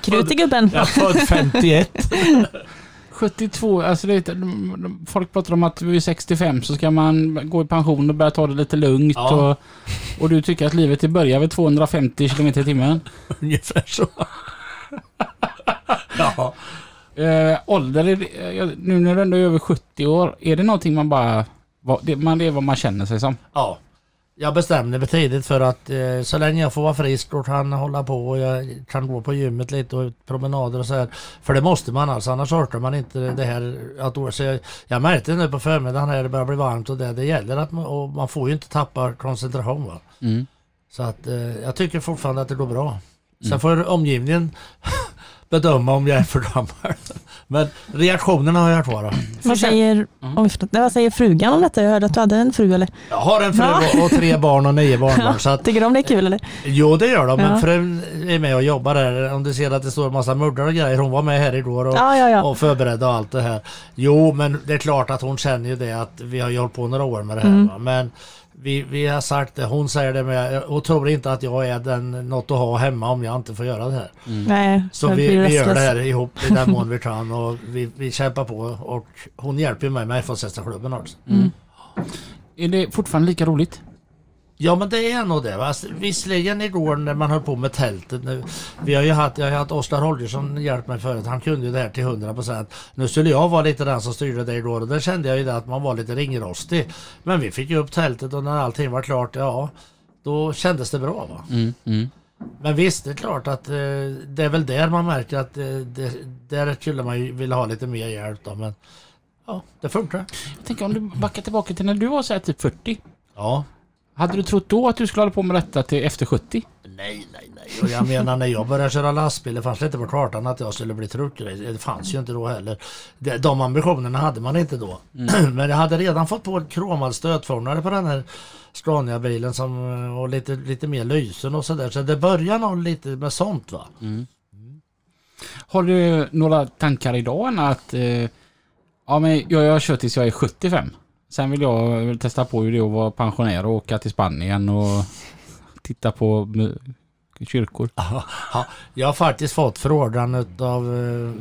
Krut i gubben.
Jag född 51.
72, alltså det, folk pratar om att vid 65 så ska man gå i pension och börja ta det lite lugnt.
Ja.
Och, och du tycker att livet är börjar vid 250 km i timmen.
Ungefär så. ja.
Eh, ålder, är eh, nu när du ändå är över 70 år, är det någonting man bara... vad- Det, man, det är vad man känner sig som?
ja. Jag bestämde mig tidigt för att eh, så länge jag får vara frisk och kan hålla på och jag kan gå på gymmet lite och promenader och så här. För det måste man alltså, annars orkar man inte det här. Att, så jag, jag märkte nu på förmiddagen när det börjar bli varmt och det, det gäller att man, man får ju inte tappa koncentration. Va?
Mm.
Så att eh, jag tycker fortfarande att det går bra. Sen får omgivningen bedöma om jag är för gammal. Men reaktionerna har jag kvar. då.
Vad säger. Nej, vad säger frugan om detta? Jag hörde att du hade en fru eller?
Jag har en fru
Ja.
och- tre barn och nio barnbarn. Så att,
Tycker de det är kul eller?
jo det gör de, men
Ja.
frun är med och jobbar där. Om du ser att det står en massa muddar och grejer. Hon var med här igår och,
Ja, ja, ja.
och förberedde och allt det här. Jo men det är klart att hon känner ju det att vi har ju hållit på några år med det här.
Mm.
Va? Men vi, vi har sagt det, hon säger det med och tror inte att jag är den något att ha hemma om jag inte får göra det här.
Nej,
Så vi, vi gör det här ihop i den mån vi kan och vi, vi kämpar på och hon hjälper mig med FHS-klubben också.
Är det fortfarande lika roligt?
Ja men det är nog det. Va? Visserligen igår när man höll på med tältet. Nu, vi har ju haft, jag har haft Oskar Holgersson hjälpt mig förut. Han kunde ju det här till 100%. Nu skulle jag vara lite den som styrde det igår och där kände jag ju det att man var lite ringrostig. Men vi fick ju upp tältet och när allting var klart, ja då kändes det bra. Va?
Mm, mm.
Men visst, det är klart att eh, det är väl där man märker att eh, det, där skulle man ju vilja ha lite mer hjälp då. Men ja, det funkar.
Jag tänker om du backar tillbaka till när du var så här typ 40.
Ja.
Hade du trott då att du skulle hålla på med detta till efter 70?
Nej, nej, nej. Och jag menar när jag började köra lastbil, det fanns inte på kartan att jag skulle bli truckare. Det fanns ju inte då heller. De ambitionerna hade man inte då. Men jag hade redan fått på en kromad stötfångare på den här Scania-bilen som, och lite, lite mer lysen och sådär. Så det börjar nog lite med sånt va.
Har du några tankar idag än att eh, ja, men jag, jag kör tills jag är 75. Sen vill jag testa på hur det är att vara pensionär och åka till Spanien och titta på kyrkor.
Ja, jag har faktiskt fått frågan utav eh,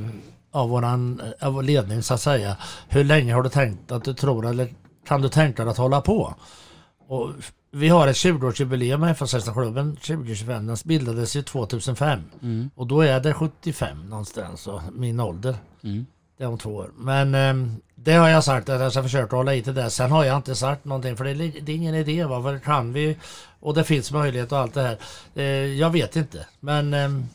av våran av vår ledning så att säga. Hur länge har du tänkt att du tror eller kan du tänka dig att hålla på? Och vi har ett 20-årsjubileum med FS-klubben 2025. Den bildades ju 2005
Mm.
och då är det 75 någonstans, så min ålder.
Mm.
Det är om två år. Men ehm, det har jag sagt att jag ska försöka hålla i till det. Sen har jag inte sagt någonting för det är, det är ingen idé. Va? För kan vi och det finns möjlighet och allt det här. Eh, jag vet inte. Men ehm,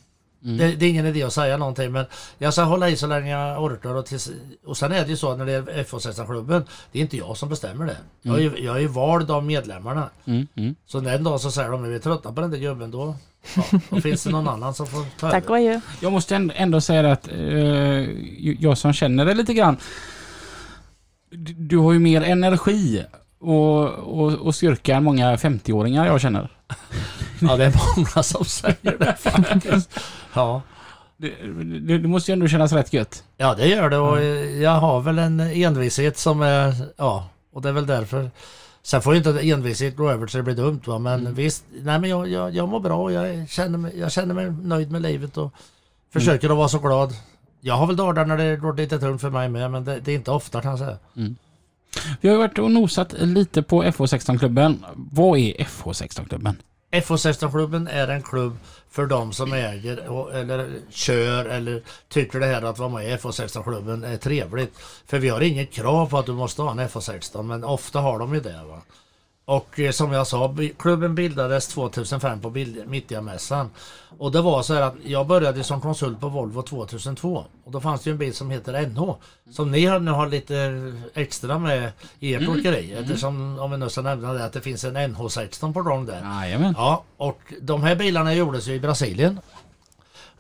det, det är ingen idé att säga någonting. Men jag ska hålla i så länge jag orkar. Och, tills, och sen är det ju så när det är FHS-klubben. Det är inte jag som bestämmer det. Jag är, ju- jag är ju vald av medlemmarna.
Mm, mm.
Så den dag så säger de att vi är trötta på den där gubben då, ja, då finns det någon annan som får ta
Tack
över.
och adjö.
Jag måste ändå, säga att eh, jag som känner det lite grann. Du, har ju mer energi och, och, och styrka än många 50-åringar jag känner.
Ja det är många som säger det faktiskt. Ja.
Det, det, det måste ju ändå kännas rätt gött.
Ja det gör det och jag har väl en envishet som är, ja, och det är väl därför. Sen får ju inte envishet gå över så det blir dumt va, men visst, nej men jag, jag, jag mår bra och jag känner, mig, jag känner mig nöjd med livet och försöker att vara så glad. Jag har väl dagar när det går lite tungt för mig med, men det, det är inte ofta kan jag säga.
Vi har varit och nosat lite på FH16-klubben. Vad är FH16-klubben?
FH16-klubben är en klubb för de som äger eller kör eller tycker det här att vara med i FH16-klubben är trevligt. För vi har inget krav på att du måste ha en FH16 men ofta har de ju det. Va? Och eh, som jag sa, klubben bildades 2005 på Mittjamässan. Och det var så här att jag började som konsult på Volvo 2002. Och då fanns det ju en bil som heter NH. Som ni har, nu har lite extra med i ert åkeri. Eftersom, om vi nu ska nämna det, att det finns en NH16 på gång där.
Jajamän.
Ja, och de här bilarna gjordes ju i Brasilien.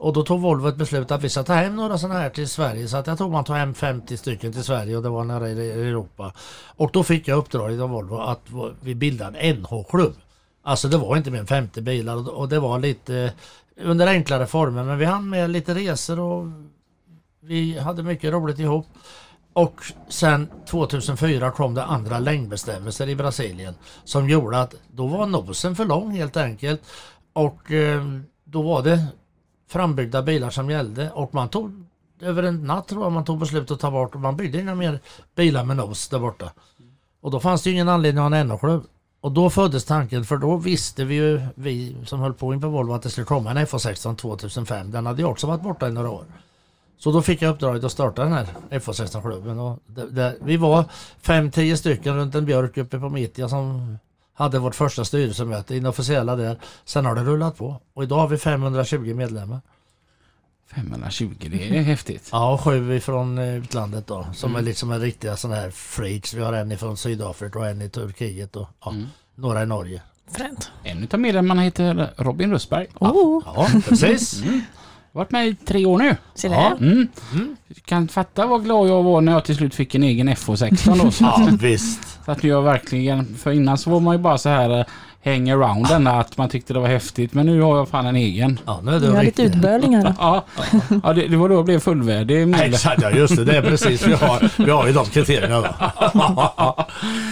Och då tog Volvo ett beslut att vi ska ta hem några sådana här till Sverige. Så att jag tror man tog hem 50 stycken till Sverige och det var nära i Europa. Och då fick jag uppdraget av Volvo att vi bildade en NH-klubb. Alltså det var inte mer än 50 bilar och- det var lite eh, under enklare former. Men vi hann med lite resor och vi hade mycket roligt ihop. Och sen 2004 kom det andra längdbestämmelser i Brasilien som gjorde att då var nosen för lång helt enkelt. Och eh, då var det frambyggda bilar som gällde och man tog över en natt tror jag man tog beslut att ta bort och man byggde inga mer bilar med nos där borta. Och då fanns det ju ingen anledning att ha en NO-klubb. Och då föddes tanken för då visste vi ju, vi som höll på inför Volvo att det skulle komma en FH16 2005. Den hade ju också varit borta i några år. Så då fick jag uppdraget att starta den här FH16-klubben. Och det, det, vi var 5-10 stycken runt en björk uppe på Mittja som hade vårt första styrelsemöte inofficiella där. Sen har det rullat på och idag har vi 520 medlemmar.
520, det är häftigt.
Ja, och sju ifrån eh, utlandet då som är liksom en riktiga sådana här freaks. Vi har en ifrån Sydafrika och en i Turkiet och ja, några i Norge.
Fränt.
En utav medlemmarna heter Robin Rösberg.
Oh,
Ja, precis.
Varit med i tre år nu.
ser du
Ja.
det?
Mm. Du kan fatta vad glad jag var när jag till slut fick en egen FH16 då. Så,
Ja, visst.
så att jag verkligen, för innan så var man ju bara så här hang around denna att man tyckte det var häftigt. Men nu har jag fan en egen.
Ja, nu är
Du
du
har lite
riktig.
utböling här.
Ja, ja det, det var då jag blev fullvärdig.
Exakt, ja just det. Det är precis. Vi har, vi har ju de kriterierna då.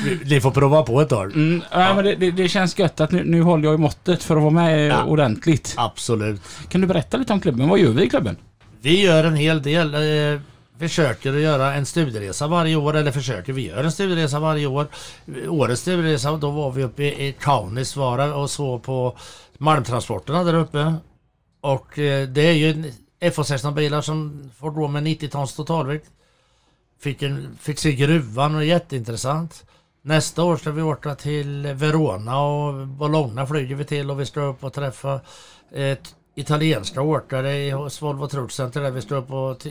Vi- Ni får prova på ett tag.
Mm, ja, men det, det, det känns gött att nu, nu håller jag i måttet för att vara med
Ja.
ordentligt.
Absolut.
Kan du berätta lite om klubben? Vad gör vi i klubben?
Vi gör en hel del. Eh, försöker att göra en studieresa varje år, eller försöker, vi gör en studieresa varje år. Årets studieresa, då var vi uppe i, Kaunisvaara och så på malmtransporterna där uppe. Och eh, det är ju FH16 bilar som får gå med 90 tons totalvikt. Fick, en, fick se gruvan och jätteintressant. Nästa år ska vi åka till Verona och Bologna flyger vi till och vi ska upp och träffa eh, ett italienska åkare hos Volvo Truck Center där vi ska upp och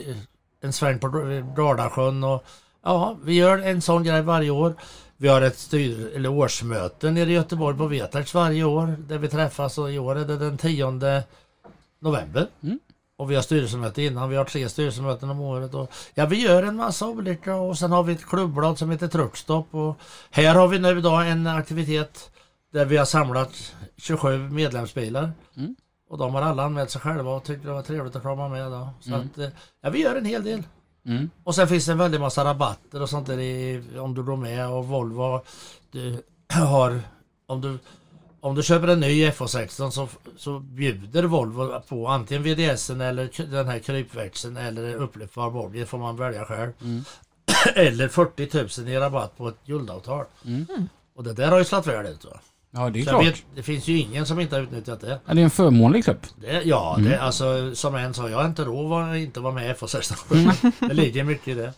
en sväng på Dardasjön och ja, vi gör en sån grej varje år. Vi har ett styr, eller årsmöte nere i Göteborg på Vetax varje år där vi träffas och i år är det den 10 november.
Mm.
Och vi har styrelsemöte innan, vi har tre styrelsemöten om året. Och, ja, vi gör en massa olika och sen har vi ett klubbblad som heter Truckstop. Och här har vi nu då en aktivitet där vi har samlat 27 medlemsbilar.
Mm.
Och de har alla anmält sig själva och tyckte det var trevligt att komma med då. Så
Mm.
att, eh, ja, vi gör en hel del.
Mm.
Och sen finns det en väldig massa rabatter och sånt där i, om du går med och Volvo du har om du om du köper en ny FH16 så, så bjuder Volvo på antingen VDSen eller den här krypväxeln eller upplyftbar body. Det får man välja själv.
Mm.
eller 40 000 i rabatt på ett guldavtal.
Mm.
Och det där har ju slagit väl ut. Va?
Ja, det är
Så
klart.
vet, det finns ju ingen som inte har utnyttjat det.
Ja, det är en förmånlig klubb.
det ja,
Mm.
det, alltså som en sa, jag har inte råd att inte vara med i FH16. det ligger mycket i det.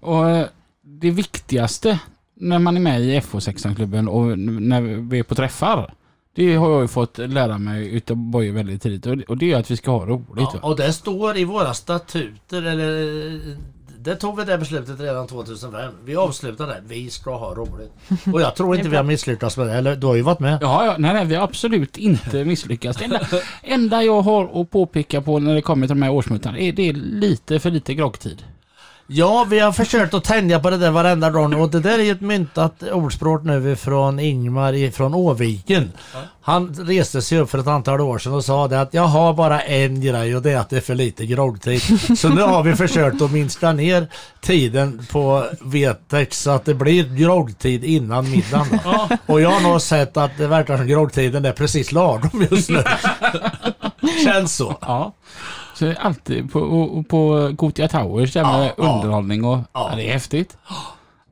Och eh, det viktigaste när man är med i FH16-klubben och när vi är på träffar. Det har jag ju fått lära mig utav Boje väldigt tidigt och det- är att vi ska ha roligt.
Ja, och det står i våra statuter, eller det tog vi det beslutet redan 2005. Vi avslutade det. Vi ska ha roligt. Och jag tror inte vi har misslyckats med det. Eller du har ju varit med.
Ja, ja, nej, nej, vi har absolut inte misslyckats. Det enda, enda jag har att påpeka på när det kommer till de här årsmötena är det är lite för lite groggtid.
Ja, vi har försökt att tänja på det där varenda gång och det där är ju ett myntat ordspråk nu från Ingmar från Åviken. Han reste sig upp för ett antal år sedan och sa det att jag har bara en grej och det är att det är för lite groggtid. Så nu har vi försökt att minska ner tiden på Vetex så att det blir groggtid innan middagen. Och jag har nog sett att det verkar som groggtiden är precis lagom just nu. Känns så.
Ja. Så det är alltid på, och- på Gothia Towers där med
Ja,
underhållning och... Ja. Det är häftigt.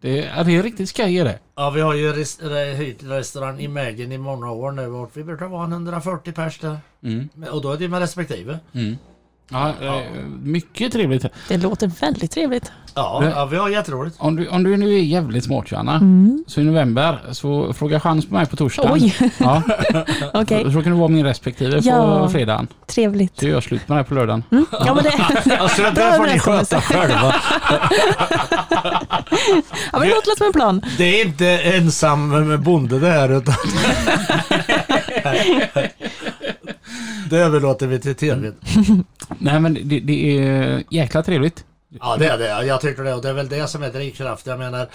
Det är, det är riktigt skoj är det.
Ja, vi har ju res- hyrt restaurang i Mägen i många år nu och vi brukar vara en 140 pers där.
Mm.
Och då är det med respektive.
Mm. Ja, eh, mycket trevligt.
Det låter väldigt trevligt.
Ja,
Det-
ja vi har jätteroligt.
Om du, om du nu är jävligt smart Johanna,
Mm.
så i november så fråga chans på mig på torsdagen.
Oj,
Ja,
okej.
Så kan du vara min respektive på
Ja.
fredagen.
Trevligt.
Så gör jag slut med det på lördagen.
Mm. Ja, men det,
Alltså det där får ni sköta själva.
ja, men det låter som en plan.
Det är inte ensam med bonde det här utan... det överlåter vi till tv.
Nej men det, det är jäkla trevligt.
Ja det är det. Jag tycker det. Och det är väl det som är drivkraft. Jag menar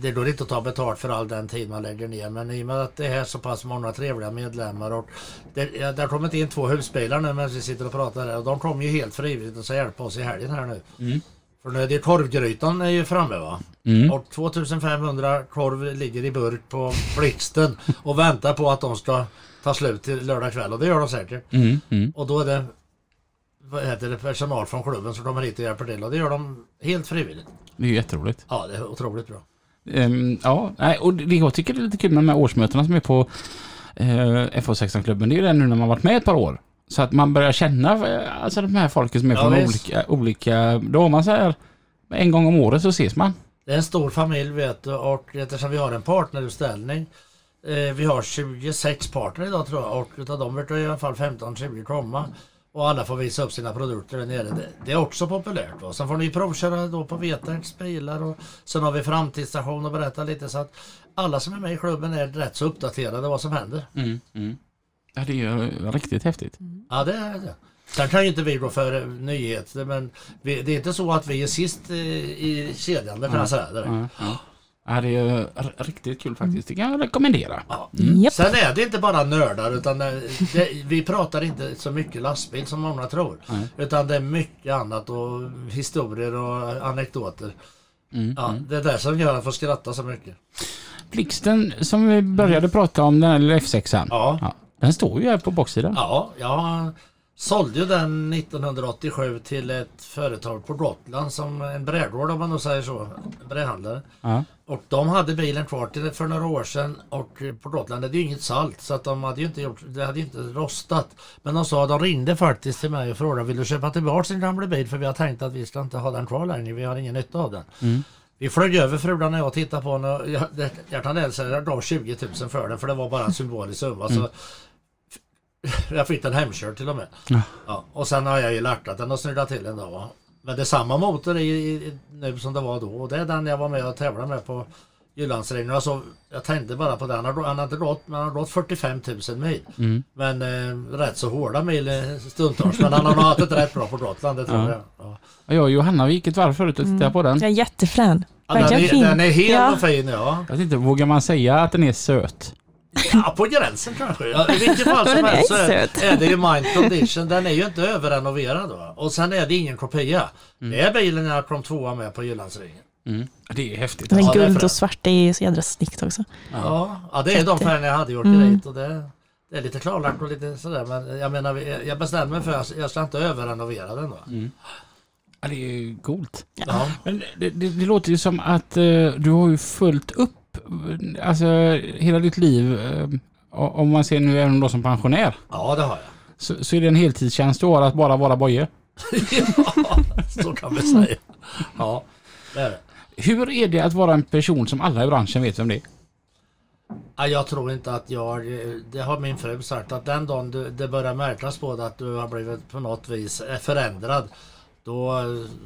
det går inte att ta betalt för all den tid man lägger ner. Men i och med att det är så pass många trevliga medlemmar och det, ja, det har kommit in två husbilar nu medan vi sitter och pratar här. Och de kommer ju helt frivilligt och ska hjälpa oss i helgen här nu.
Mm.
För nu är det korvgrytan är ju framme va.
Mm.
Och 2500 korv ligger i burk på blixten och väntar på att de ska ta slut till lördag kväll. Och det gör de säkert.
Mm. Mm.
Och då är det vad heter det, personal från klubben som kommer hit och hjälper till och det gör de helt frivilligt.
Det är ju jätteroligt.
Ja, det är otroligt bra.
Ehm, ja, nej, och det jag tycker det är lite kul med de här årsmötena som är på uh, FH16-klubben. Det är ju det nu när man varit med ett par år. Så att man börjar känna eh, alltså de här folken som är
Ja,
från
visst.
olika, olika... Då har man så här... En gång om året så ses man.
Det är en stor familj vet du och eftersom vi har en partnerutställning eh, Vi har 26 partner idag tror jag och utav dem verkar i alla fall 15-20 komma. Och alla får visa upp sina produkter där nere. Det, är också populärt. Va? Sen får ni provköra då på Veterns bilar och sen har vi framtidsstation och berätta lite så att alla som är med i klubben är rätt så uppdaterade vad som händer.
Mm, mm. Ja, det är ju riktigt häftigt.
Ja det är det. Sen kan ju inte vi gå för nyheter men vi, det är inte så att vi är sist eh, i kedjan, det kan jag säga.
Ja, ja. ja, det är riktigt kul faktiskt. Det kan jag rekommendera.
Ja.
Japp.
Sen är det inte bara nördar utan det, det, vi pratar inte så mycket lastbil som många tror.
Nej.
Utan det är mycket annat och historier och anekdoter.
Mm,
Ja, Det är det som gör att man får skratta så mycket.
Blixten som vi började prata om, den här lilla F6an.
Ja,
Ja, den står ju här på baksidan.
ja jag sålde ju den 1987 till ett företag på Gotland som en brädgård om man nog säger så. Brädhandlare.
Ja.
Och de hade bilen kvar till för några år sedan och på Gotland är det ju inget salt så att de hade ju inte gjort, det hade inte rostat. Men de sa, de ringde faktiskt till mig och frågade vill du köpa tillbaka sin gamla bil för vi har tänkt att vi ska inte ha den kvar längre, vi har ingen nytta av den.
Mm.
Vi flög över frugan och jag tittade på den och jag, det- hjärtan älskade jag gav 20 000 för den för det var bara en symbolisk summa. Så jag fick den hemkörd till och med.
Ja.
Ja, och sen har jag ju lackat den och snurrat till den då. va. Men det är samma motor i, i, nu som det var då och det är den jag var med och tävlade med på Jyllandsringen. Alltså, jag tänkte bara på den. Han har, han har inte gått, han har gått 45 000 mil.
Mm.
Men eh, rätt så hårda mil eh, stundtals. Men han har nog haft det rätt bra på Gotland, det tror
Ja.
jag. Ja.
Jag och Johanna vi gick ett varv förut och tittade på den.
Jag är jättefrän.
Ja, den, är,
fin.
den är hel
Ja.
fin ja.
Jag vet inte, vågar man säga att den är söt?
Ja, på gränsen kanske. Ja, I vilket fall som helst så är, är det ju mind condition. Den är ju inte överrenoverad. Va? Och sen är det ingen kopia. Det är bilen jag kom tvåa med på Jyllandsringen.
Mm. Det är häftigt.
Den
Ja,
är
det är
guld och svart, det är så jädra snyggt också.
Ja, ja det är de färgerna jag hade i
Mm.
åkeriet. Och det, det är lite klarlagt och lite sådär. Men jag menar, jag bestämde mig för att jag ska inte överrenovera den. Då.
Ja, det är ju coolt.
Ja.
Men det, det, det låter ju som att eh, du har ju följt upp alltså, hela ditt liv. eh, om man ser nu även då som pensionär.
ja, det har jag.
Så, så är det en heltidstjänst du har att bara vara boje.
ja, så kan vi säga. Ja, det är det.
Hur är det att vara en person som alla i branschen vet vem det är?
Ja, jag tror inte att jag, det har min fru sagt, att den dagen du, det börjar märkas på dig att du har blivit på något vis eh, förändrad. Då,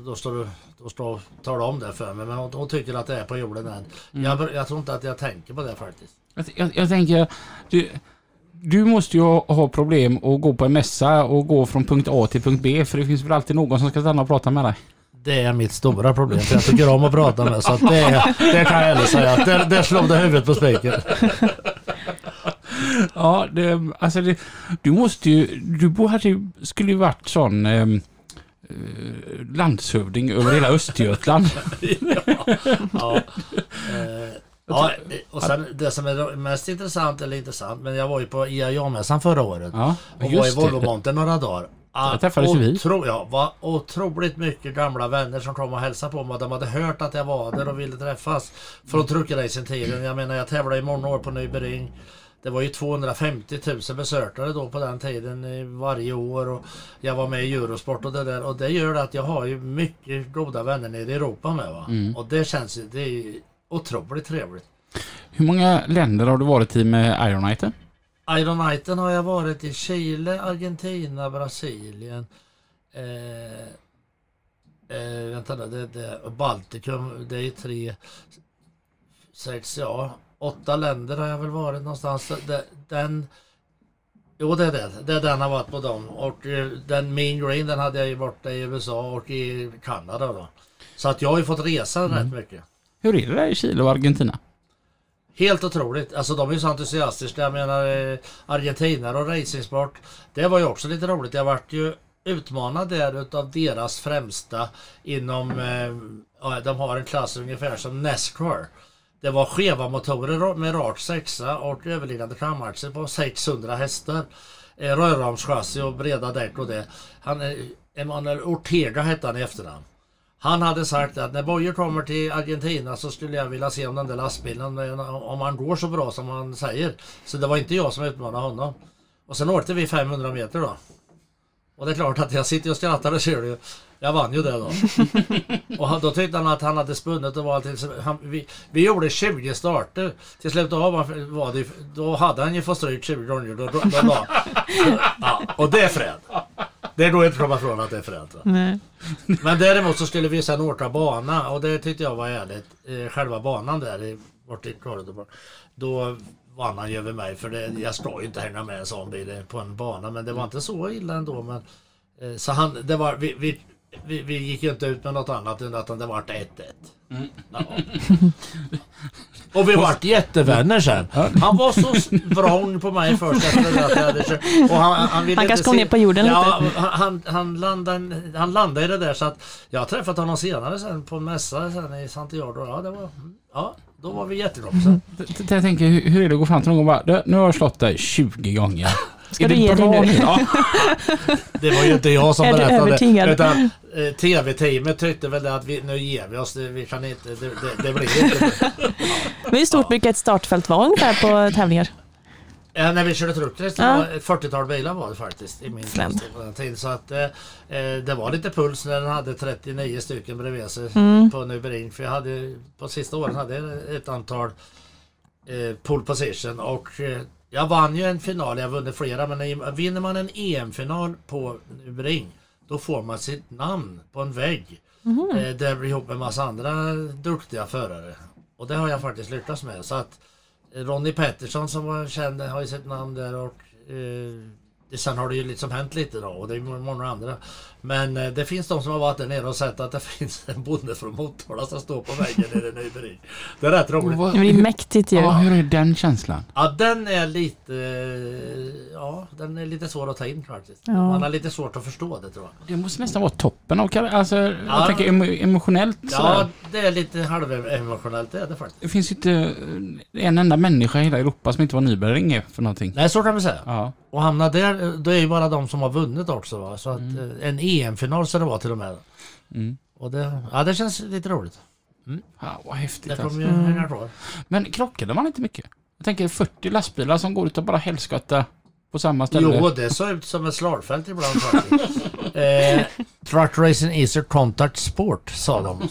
då, står du, då står, tar du om det för mig. Men hon, hon tycker att det är på jorden än. Jag, jag tror inte att jag tänker på det faktiskt.
Jag, jag, tänker, du, du måste ju ha, problem att gå på en mässa och gå från punkt A till punkt B. För det finns väl alltid någon som ska stanna och prata med dig.
Det är mitt stora problem. För jag tycker om att prata med. Så det, det kan jag ärligt säga. Där, där slog det huvudet på spiken.
Ja, det, alltså det, du måste ju, du bo- hade, ju- skulle ju varit sån ehm, eh, landshövding över hela Östergötland.
Ja. Eh, ja, och sen det som är mest intressant, eller intressant, men jag var ju på IAA-mässan förra året.
Ja,
Och var i. Volvomonten några dagar.
Där träffades vi.
ja, var otroligt mycket gamla vänner som kom och hälsade på mig. De hade hört att jag var där och ville träffas. Från truckracing-tiden. Jag menar jag tävlade i många år på Nybering. Det var ju 250 000 besökare då på den tiden varje år. Och jag var med i Eurosport och det där. Och det gör att jag har ju mycket goda vänner nere i Europa med. Va?
Mm.
Och det känns ju, det är otroligt trevligt.
Hur många länder har du varit i med Ironite?
Iron Knighten har jag varit i Chile, Argentina, Brasilien. Eh, eh, vänta då, det, det, Baltikum, det är tre, sex, ja, åtta länder har jag väl varit någonstans. Den, jo det är det, det är den har varit på dem. Och eh, den Mean Green den hade jag ju borta i USA och i Kanada då. Så att jag har ju fått resa rätt mycket.
Hur är det där i Chile och Argentina?
Helt otroligt. Alltså de är ju så entusiastiska. Jag menar eh, argentinare och racingsport. Det var ju också lite roligt. Jag vart ju utmanad där utav deras främsta inom, eh, de har en klass ungefär som Nascar. Det var skeva motorer med rak sexa och överliggande framaxel på 600 hästar. Eh, Rörramschassi och breda däck och det. Han, eh, Emanuel Ortega hette han i efternamn. Han hade sagt att när Bojer kommer till Argentina så skulle jag vilja se om den där lastbilen, eh, om han går så bra som han säger. Så det var inte jag som utmanade honom. Och sen åkte vi 500 meter då. Och det är klart att jag sitter och skrattar och ser det. Jag vann ju det då. och då tyckte han att han hade spunnit och var. Så han, vi, vi gjorde 20 starter. Till slut av var det, då hade han ju fått stryk 20 gånger. Då, då, då, då, ja, och det är fred. Det går inte att komma ifrån att det är fränt. Men däremot så skulle vi sen åka bana och det tyckte jag var härligt. Eh, själva banan där i, bort i Korridor. Då ju över mig för det, jag ska ju inte hänga med en sån bil på en bana men det var inte så illa ändå. Men, eh, så han, det var, vi, vi, vi, vi gick ju inte ut med något annat än att det vart 1-1. Ja. Och vi vart jättevänner sen. Han var så vrång på mig först efter att jag hade kört. Och han, han, ville
Han kanske kom ner på jorden
ja,
lite.
Han, han, landade, han landade i det där så att jag har träffat honom senare sen på en mässa sen i Santiago. Ja, det var, ja, då var vi.
T- t- Jag tänker, hur, hur är det att gå fram till någon och bara, "Du, nu har jag slått dig 20 gånger.
Ska du
det
ge dig nu?
Ja.
Det var ju inte jag som berättade. Utan eh, TV-teamet tyckte väl att vi, nu ger vi oss. Det, vi kan inte, det, det, det blir inte.
Men hur stort brukar ett startfält vara ungefär på tävlingar?
Ja, när vi körde det
Ja.
var ett 40-tal bilar var det faktiskt i min på den tiden. Så att eh, eh, det var lite puls när den hade 39 stycken bredvid sig
Mm.
på Nybering. För jag hade på sista åren hade jag ett antal eh, pole position och eh, jag vann ju en final, jag har vunnit flera men vinner man en EM-final på Nybering då får man sitt namn på en vägg. Eh, där ihop med en massa andra duktiga förare. Och det har jag faktiskt lyckats med. Så att Ronnie Pettersson som var känd har ju sitt namn där och eh, sen har det ju liksom hänt lite då och det är många andra. Men eh, det finns de som har varit där nere och sett att det finns en bonde från Motala som står på väggen i Nybering. Det är rätt roligt.
Vad-
Det blir mäktigt ju.
Ja, hur är den känslan?
Ja den är lite eh, Ja den är lite svår att ta in faktiskt.
Ja.
Man har lite svårt att förstå det tror jag.
Det måste nästan vara toppen av alltså,
Ja.
jag tänker emo- emotionellt
Ja
sådär.
det är lite halvemotionellt det är det faktiskt.
Det finns ju inte eh, en enda människa i hela Europa som inte var nybörjare för någonting.
Nej så kan vi säga.
Ja.
Och hamna där, då är ju bara de som har vunnit också. Va? Så att, eh, en EM-final så det var till och med.
Mm.
Och det, ja, det känns lite roligt.
ja vad häftigt
Det
alltså.
kommer ju hänga kvar.
Men krockade man inte mycket? Jag tänker 40 lastbilar som går ut och bara helskotta på samma ställe.
Jo, det såg ut som ett slagfält ibland faktiskt. eh, truck racing is a contact sport, sa de.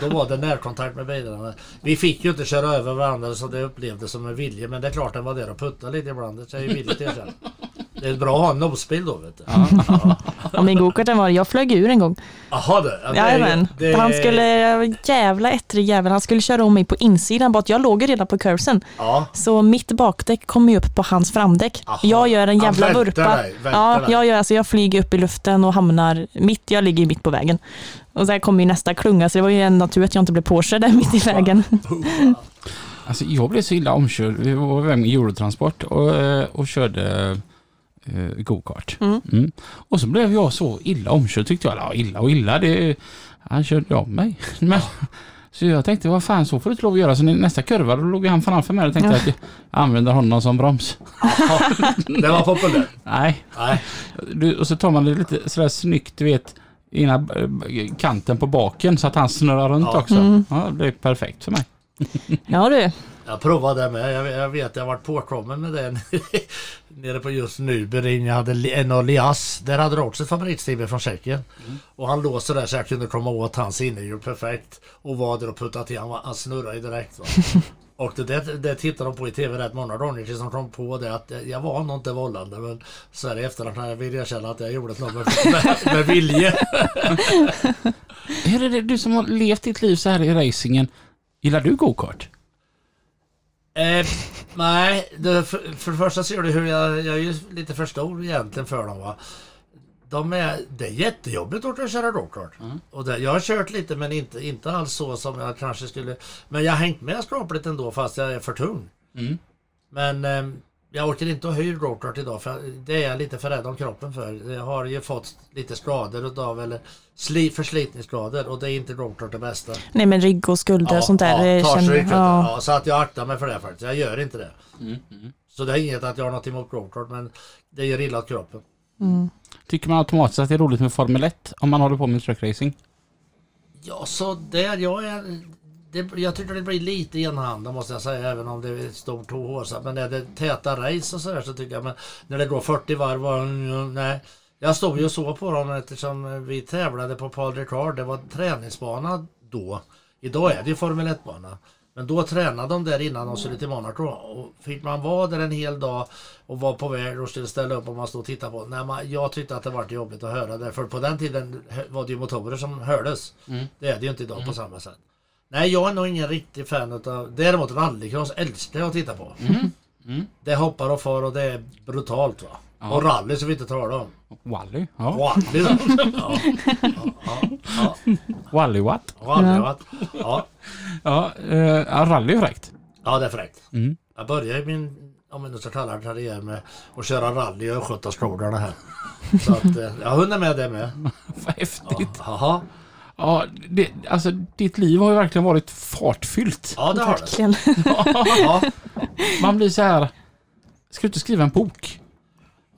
Då var det närkontakt med bilarna. Vi fick ju inte köra över varandra så det upplevdes som en vilje. Men det är klart den var där och puttade lite ibland. Det är ju villigt erkänt. Det är bra att ha en nosbil då vet du.
Ja, min gokarten var jag flög ur en gång.
Jaha du. Ja,
Jajamän.
det
Han skulle, jävla ettrig jävel, han skulle köra om mig på insidan, bara att jag låg ju redan på curvesen.
Ja.
Så mitt bakdäck kom ju upp på hans framdäck.
Aha.
Jag gör en jävla
välter
vurpa.
dig,
ja, jag, gör, alltså, jag flyger upp i luften och hamnar mitt, jag ligger mitt på vägen. Och sen kommer ju nästa klunga, så det var ju en natur att jag inte blev påkörd där mitt i vägen.
Alltså jag blev så illa omkörd. Vi var iväg med Eurotransport och, eh, och körde eh, go-kart.
Mm.
Mm. Och så blev jag så illa omkörd tyckte jag. Ja, illa och illa. Det, han körde om mig. Men, så jag tänkte, vad fan så får du inte lov att göra. Så nästa kurva då låg han framför mig och tänkte
Ja.
att jag använder honom som broms.
Det var populärt.
Nej,
Nej.
du, och så tar man det lite sådär snyggt, du vet, ena eh, kanten på baken så att han snurrar runt
Ja.
också.
Mm.
Ja, det är perfekt för mig.
Ja du,
Jag provade det med. Jag, jag vet jag varit påkommen med det nere på just Nybering. Jag hade en Olias. Där hade du också ett favoritstimme från Tjeckien. Och han låg så där så jag kunde komma åt hans innehjul perfekt. Och var där och puttade till. Han, var- han snurrade direkt. Va? Och det, där, det tittade de på i tv rätt många gånger tills de kom på det att jag var nog inte vållande men så här i efterhand kan jag vill erkänna att jag gjorde ett nummer med, med vilje.
Hur är det du som har levt ditt liv så här i racingen? Gillar du go-kart?
Eh, nej, det, för, för det första ser du hur jag, jag är ju lite för stor egentligen för dem. Va? De är, det är jättejobbigt att köra gokart. Och det, jag har kört lite men inte, inte alls så som jag kanske skulle. Men jag har hängt med skapligt ändå fast jag är för tung.
Mm.
Men eh, jag orkar inte att hyra gokart idag för det är jag lite för rädd om kroppen för. Jag har ju fått lite skador utav eller sli, förslitningsskador och det är inte gokart det bästa.
nej men rygg och skulder och sånt där.
Ja,
känner-
sig riktigt.
ja.
Ja, så att jag aktar mig för det faktiskt. Jag gör inte det.
Mm. Mm.
Så det är inget att jag har något emot gokart men det gör illa åt kroppen.
Mm.
Tycker man automatiskt att det är roligt med Formel 1 om man håller på med truckracing?
Ja, så där jag är... Det, jag tycker det blir lite enhanda måste jag säga, även om det är ett stort HHS. Men är det täta race och sådär så tycker jag, men när det går 40 varv, var, nej. Jag stod ju och såg på dem eftersom vi tävlade på Paul Ricard. Det var träningsbana då. Idag är det ju Formel 1-bana. Men då tränade de där innan de skulle till Monaco. Och fick man vara där en hel dag och var på väg och skulle ställa upp och man stod och tittade på. Nej, man, jag tyckte att det var jobbigt att höra det. För på den tiden var det ju motorer som hördes. Det är det ju inte idag på samma sätt. Nej, jag är nog ingen riktig fan utav... Däremot rallycross älskar jag att titta på. Det hoppar och far och det är brutalt va. Och rally så vi inte talar om.
Wally? Ja.
Rally då. Ja, ja, ja,
Wally what?
ja, ja.
Ja, eh, ja, rally är fräckt.
ja, det är fräckt.
Mm.
Jag började min, om vi nu ska kalla det karriär med att köra rally och sköta skogarna här. Så att eh, jag hunnit med det med.
Vad häftigt.
Jaha.
Ja, det, alltså ditt liv har ju verkligen varit fartfyllt.
Ja, det har det.
Verkligen.
Ja,
Man blir så här. Ska du inte skriva en bok?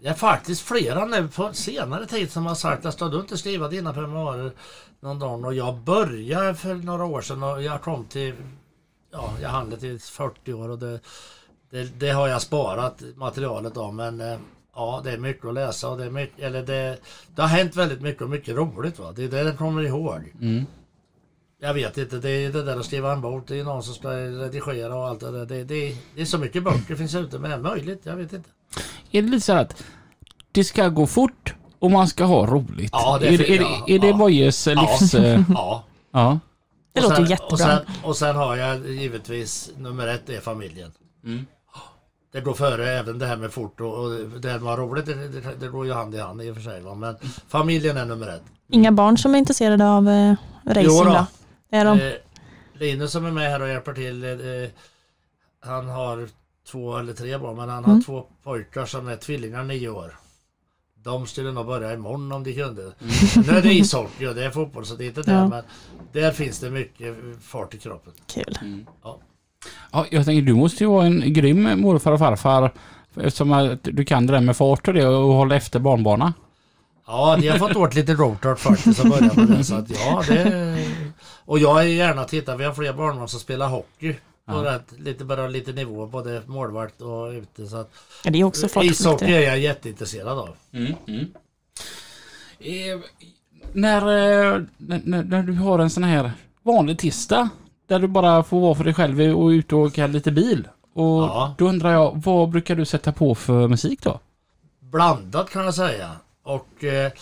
det är faktiskt flera nu på senare tid som har sagt att ska du inte skriva dina memoarer någon dag? Och jag började för några år sedan och jag kom till, ja, jag hann till 40 år och det, det, det har jag sparat materialet av men eh, ja, det är mycket att läsa och det är mycket, eller det, det har hänt väldigt mycket och mycket roligt va. Det är det jag kommer ihåg.
Mm.
Jag vet inte, det är det där att skriva en bok, det är någon som ska redigera och allt det där. Det, det, det är så mycket böcker finns ute men det är möjligt, jag vet inte.
Är det lite så att det ska gå fort och man ska ha roligt?
Ja, det är
är, är,
ja,
är det
ja.
Bojes livs... eh,
Ja.
ja.
Det
Och
låter
sen-
jättebra.
Och sen, och sen har jag givetvis nummer ett är familjen.
Mm.
Det går före även det här med fort och, och det här med roligt, det, det, det går ju hand i hand i och för sig. Va? Men familjen är nummer ett.
Inga barn som är intresserade av eh, racing
Jo då.
då? Det är de.
Eh, Linus som är med här och hjälper till, eh, han har två eller tre barn, men han har
Mm.
två pojkar som är tvillingar nio år. De skulle nog börja imorgon om de kunde. Nu är det ishockey och det är fotboll så det är inte det.
Ja.
Men där finns det mycket fart i kroppen.
Kul.
ja, jag tänker du måste ju vara en grym morfar och farfar eftersom att du kan det där med fart och det och hålla efter barnbarna.
Ja, de har fått åt lite roadtart faktiskt att börja med det. Så att ja, det... Och jag är gärna tittar, vi har fler barnbarn som spelar hockey. På
Ja.
rätt, lite, bara lite nivå, både målvakt och ute. Så att,
Ja, det är också fartfyllt.
ishockey
det.
är jag jätteintresserad av.
Mm, mm. Eh, när, eh, när, när- när du har en sån här vanlig tisdag där du bara får vara för dig själv och ut och åka lite bil. Och
Ja.
då undrar jag, vad brukar du sätta på för musik då?
Blandat kan jag säga. Och eh,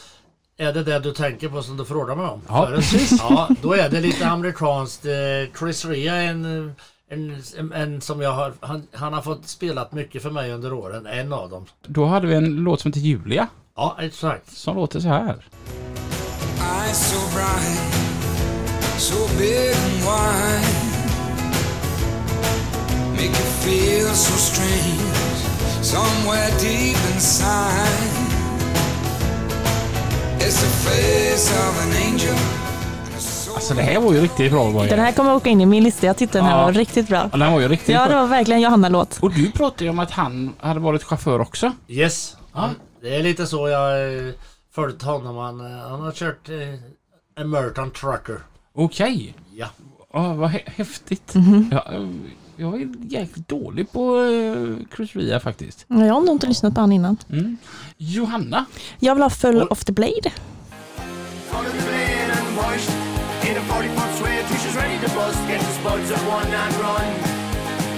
är det det du tänker på som du frågar mig om?
Ja,
Förut? Ja, då är det lite amerikanskt. Eh, Chris Rea är en, en, en, en som jag har, han, han har fått spelat mycket för mig under åren. En av dem.
Då hade vi en låt som heter Julia
Ja, exakt.
som låter så här.
So big and wide. Make you feel so strange, somewhere deep inside. It's the face of an angel.
Alltså det här var ju riktigt bra Boje.
Den här kommer åka in i min lista. Jag tyckte den här
Ja.
var riktigt bra.
Ja, Den var ju riktigt
Ja, det
bra.
var verkligen Johanna-låt.
Och du pratade ju om att han hade varit chaufför också.
Yes.
Ja.
Det är lite så jag eh, följt honom. Han, eh, han har kört eh, American Trucker.
Okej.
Ja.
Ja, vad hä- häftigt.
Mhm.
Ja, eh, jag är jäkligt dålig på uh, Chris Ria faktiskt.
Ja, Jag har nog inte lyssnat på han innan.
Mm. Johanna.
Jag vill ha Full of the Blade.
Full of the blade and washed in a 40 foot sway till she's ready to bust. Get the spuds of one and run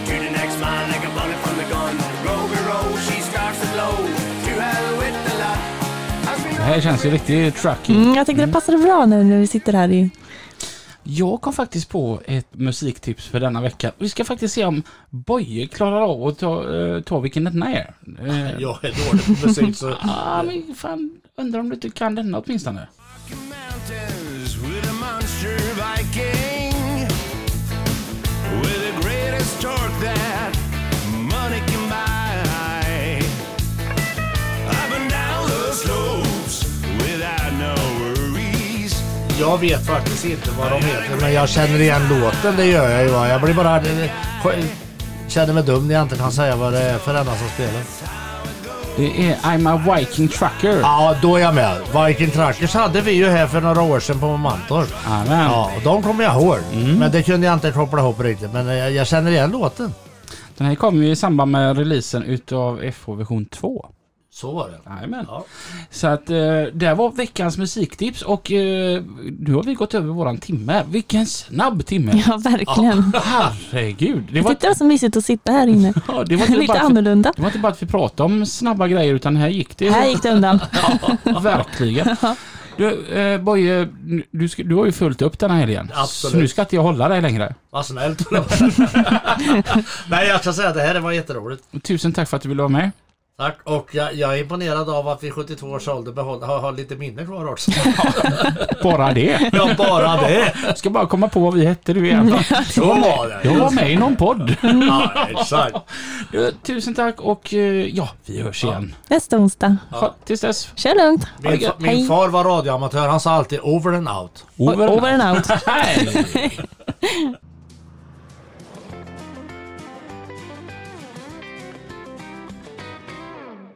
to the next man like a bullet from the gun. Row we row, she starts to blow. To hell with the lot. As we
Det här känns ju riktigt trucky.
Mm, jag tyckte det passade bra nu när vi sitter här i...
Jag kom faktiskt på ett musiktips för denna vecka. Vi ska faktiskt se om Boje klarar av att ta, eh, ta vilken denna är. Uh,
Jag är dålig på musik så...
ah, men fan, undrar om du inte kan denna åtminstone.
with the greatest torque that
Jag vet faktiskt inte vad de heter men jag känner igen låten, det gör jag ju. va. Jag blir bara... eh, Känner mig dum när jag inte kan säga vad det är för denna som spelar.
Det är I'm a Viking Trucker.
Ja, då är jag med. Viking Truckers hade vi ju här för några år sedan på Mantorp.
Amen.
Ja, och de kommer jag ihåg. Men det kunde jag inte koppla ihop riktigt. Men jag, jag känner igen låten.
Den här kom ju i samband med releasen utav FH version 2.
Så var det.
Jajamän.
Ja.
Så att eh, det var veckans musiktips och eh, nu har vi gått över våran timme. Vilken snabb timme!
Ja, verkligen.
Herregud! Det
Jag
var,
tyckte det var så mysigt att sitta här inne.
ja, det, var inte
Lite
bara att,
annorlunda.
det var inte bara att vi pratade om snabba grejer utan här gick det
Här gick det undan.
verkligen. Du, eh, Boje, du, du har ju följt upp den här helgen.
Absolut.
Så nu ska inte jag hålla dig längre.
Vad snällt. Nej, jag ska säga att det här var jätteroligt.
Tusen tack för att du ville vara med.
Tack. Och jag, jag är imponerad av att vi 72 års ålder behåll, har, har lite minne kvar också.
Bara det.
ja, bara det.
Jag ska bara komma på vad vi hette du igen.
Så var det.
Jag var med i någon podd.
Ja, exakt.
Tusen tack och eh, ja, vi hörs igen.
Nästa onsdag.
Ha, tills dess.
Kör lugnt.
Min, fa- min far var radioamatör. Han sa alltid over and out.
Over,
Over and out.